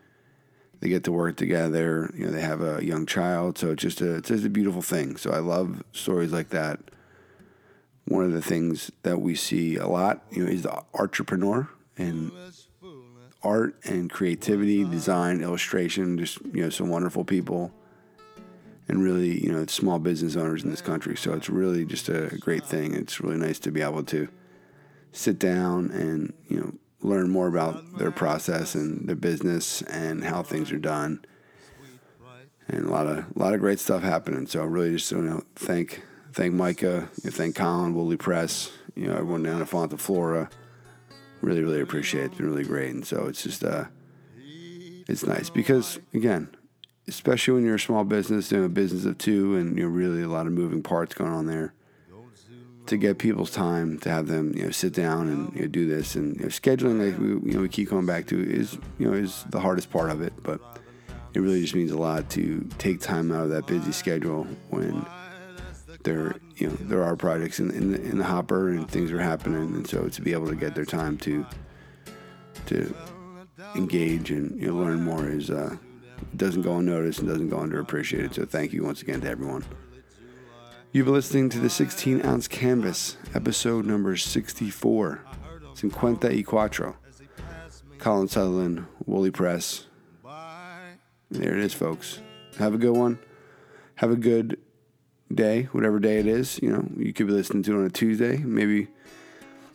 They get to work together. You know, they have a young child, so it's just a it's just a beautiful thing. So I love stories like that. One of the things that we see a lot, you know, is the entrepreneur and art and creativity, design, illustration, just you know, some wonderful people, and really, you know, small business owners in this country. So it's really just a great thing. It's really nice to be able to sit down and you know learn more about their process and their business and how things are done. And a lot of a lot of great stuff happening. So I really just you know thank thank Micah, you know, thank Colin, Woolly Press, you know, everyone down at Fonta Flora. Really, really appreciate it. It's been really great. And so it's just uh it's nice because again, especially when you're a small business doing a business of two and you're really a lot of moving parts going on there to get people's time to have them you know sit down and you know, do this. And you know, scheduling like we you know we keep coming back to is you know is the hardest part of it. But it really just means a lot to take time out of that busy schedule when there you know there are projects in in the, in the hopper and things are happening. And so to be able to get their time to to engage and you know learn more is uh doesn't go unnoticed and doesn't go underappreciated. So thank you once again to everyone You've been listening to the 16 ounce canvas, episode number 64. Cinquenta y Cuatro. Colin Sutherland, Woolly Press. There it is, folks. Have a good one. Have a good day, whatever day it is. You know, you could be listening to it on a Tuesday. Maybe,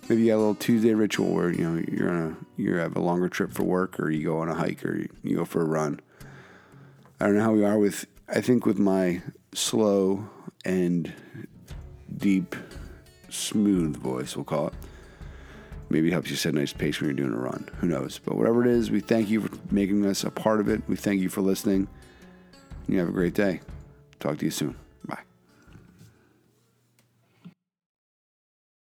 maybe you got a little Tuesday ritual where you know you're on a you have a longer trip for work, or you go on a hike, or you go for a run. I don't know how we are with. I think with my slow and deep, smooth voice, we'll call it. Maybe it helps you set a nice pace when you're doing a run. Who knows? But whatever it is, we thank you for making us a part of it. We thank you for listening. You have a great day. Talk to you soon.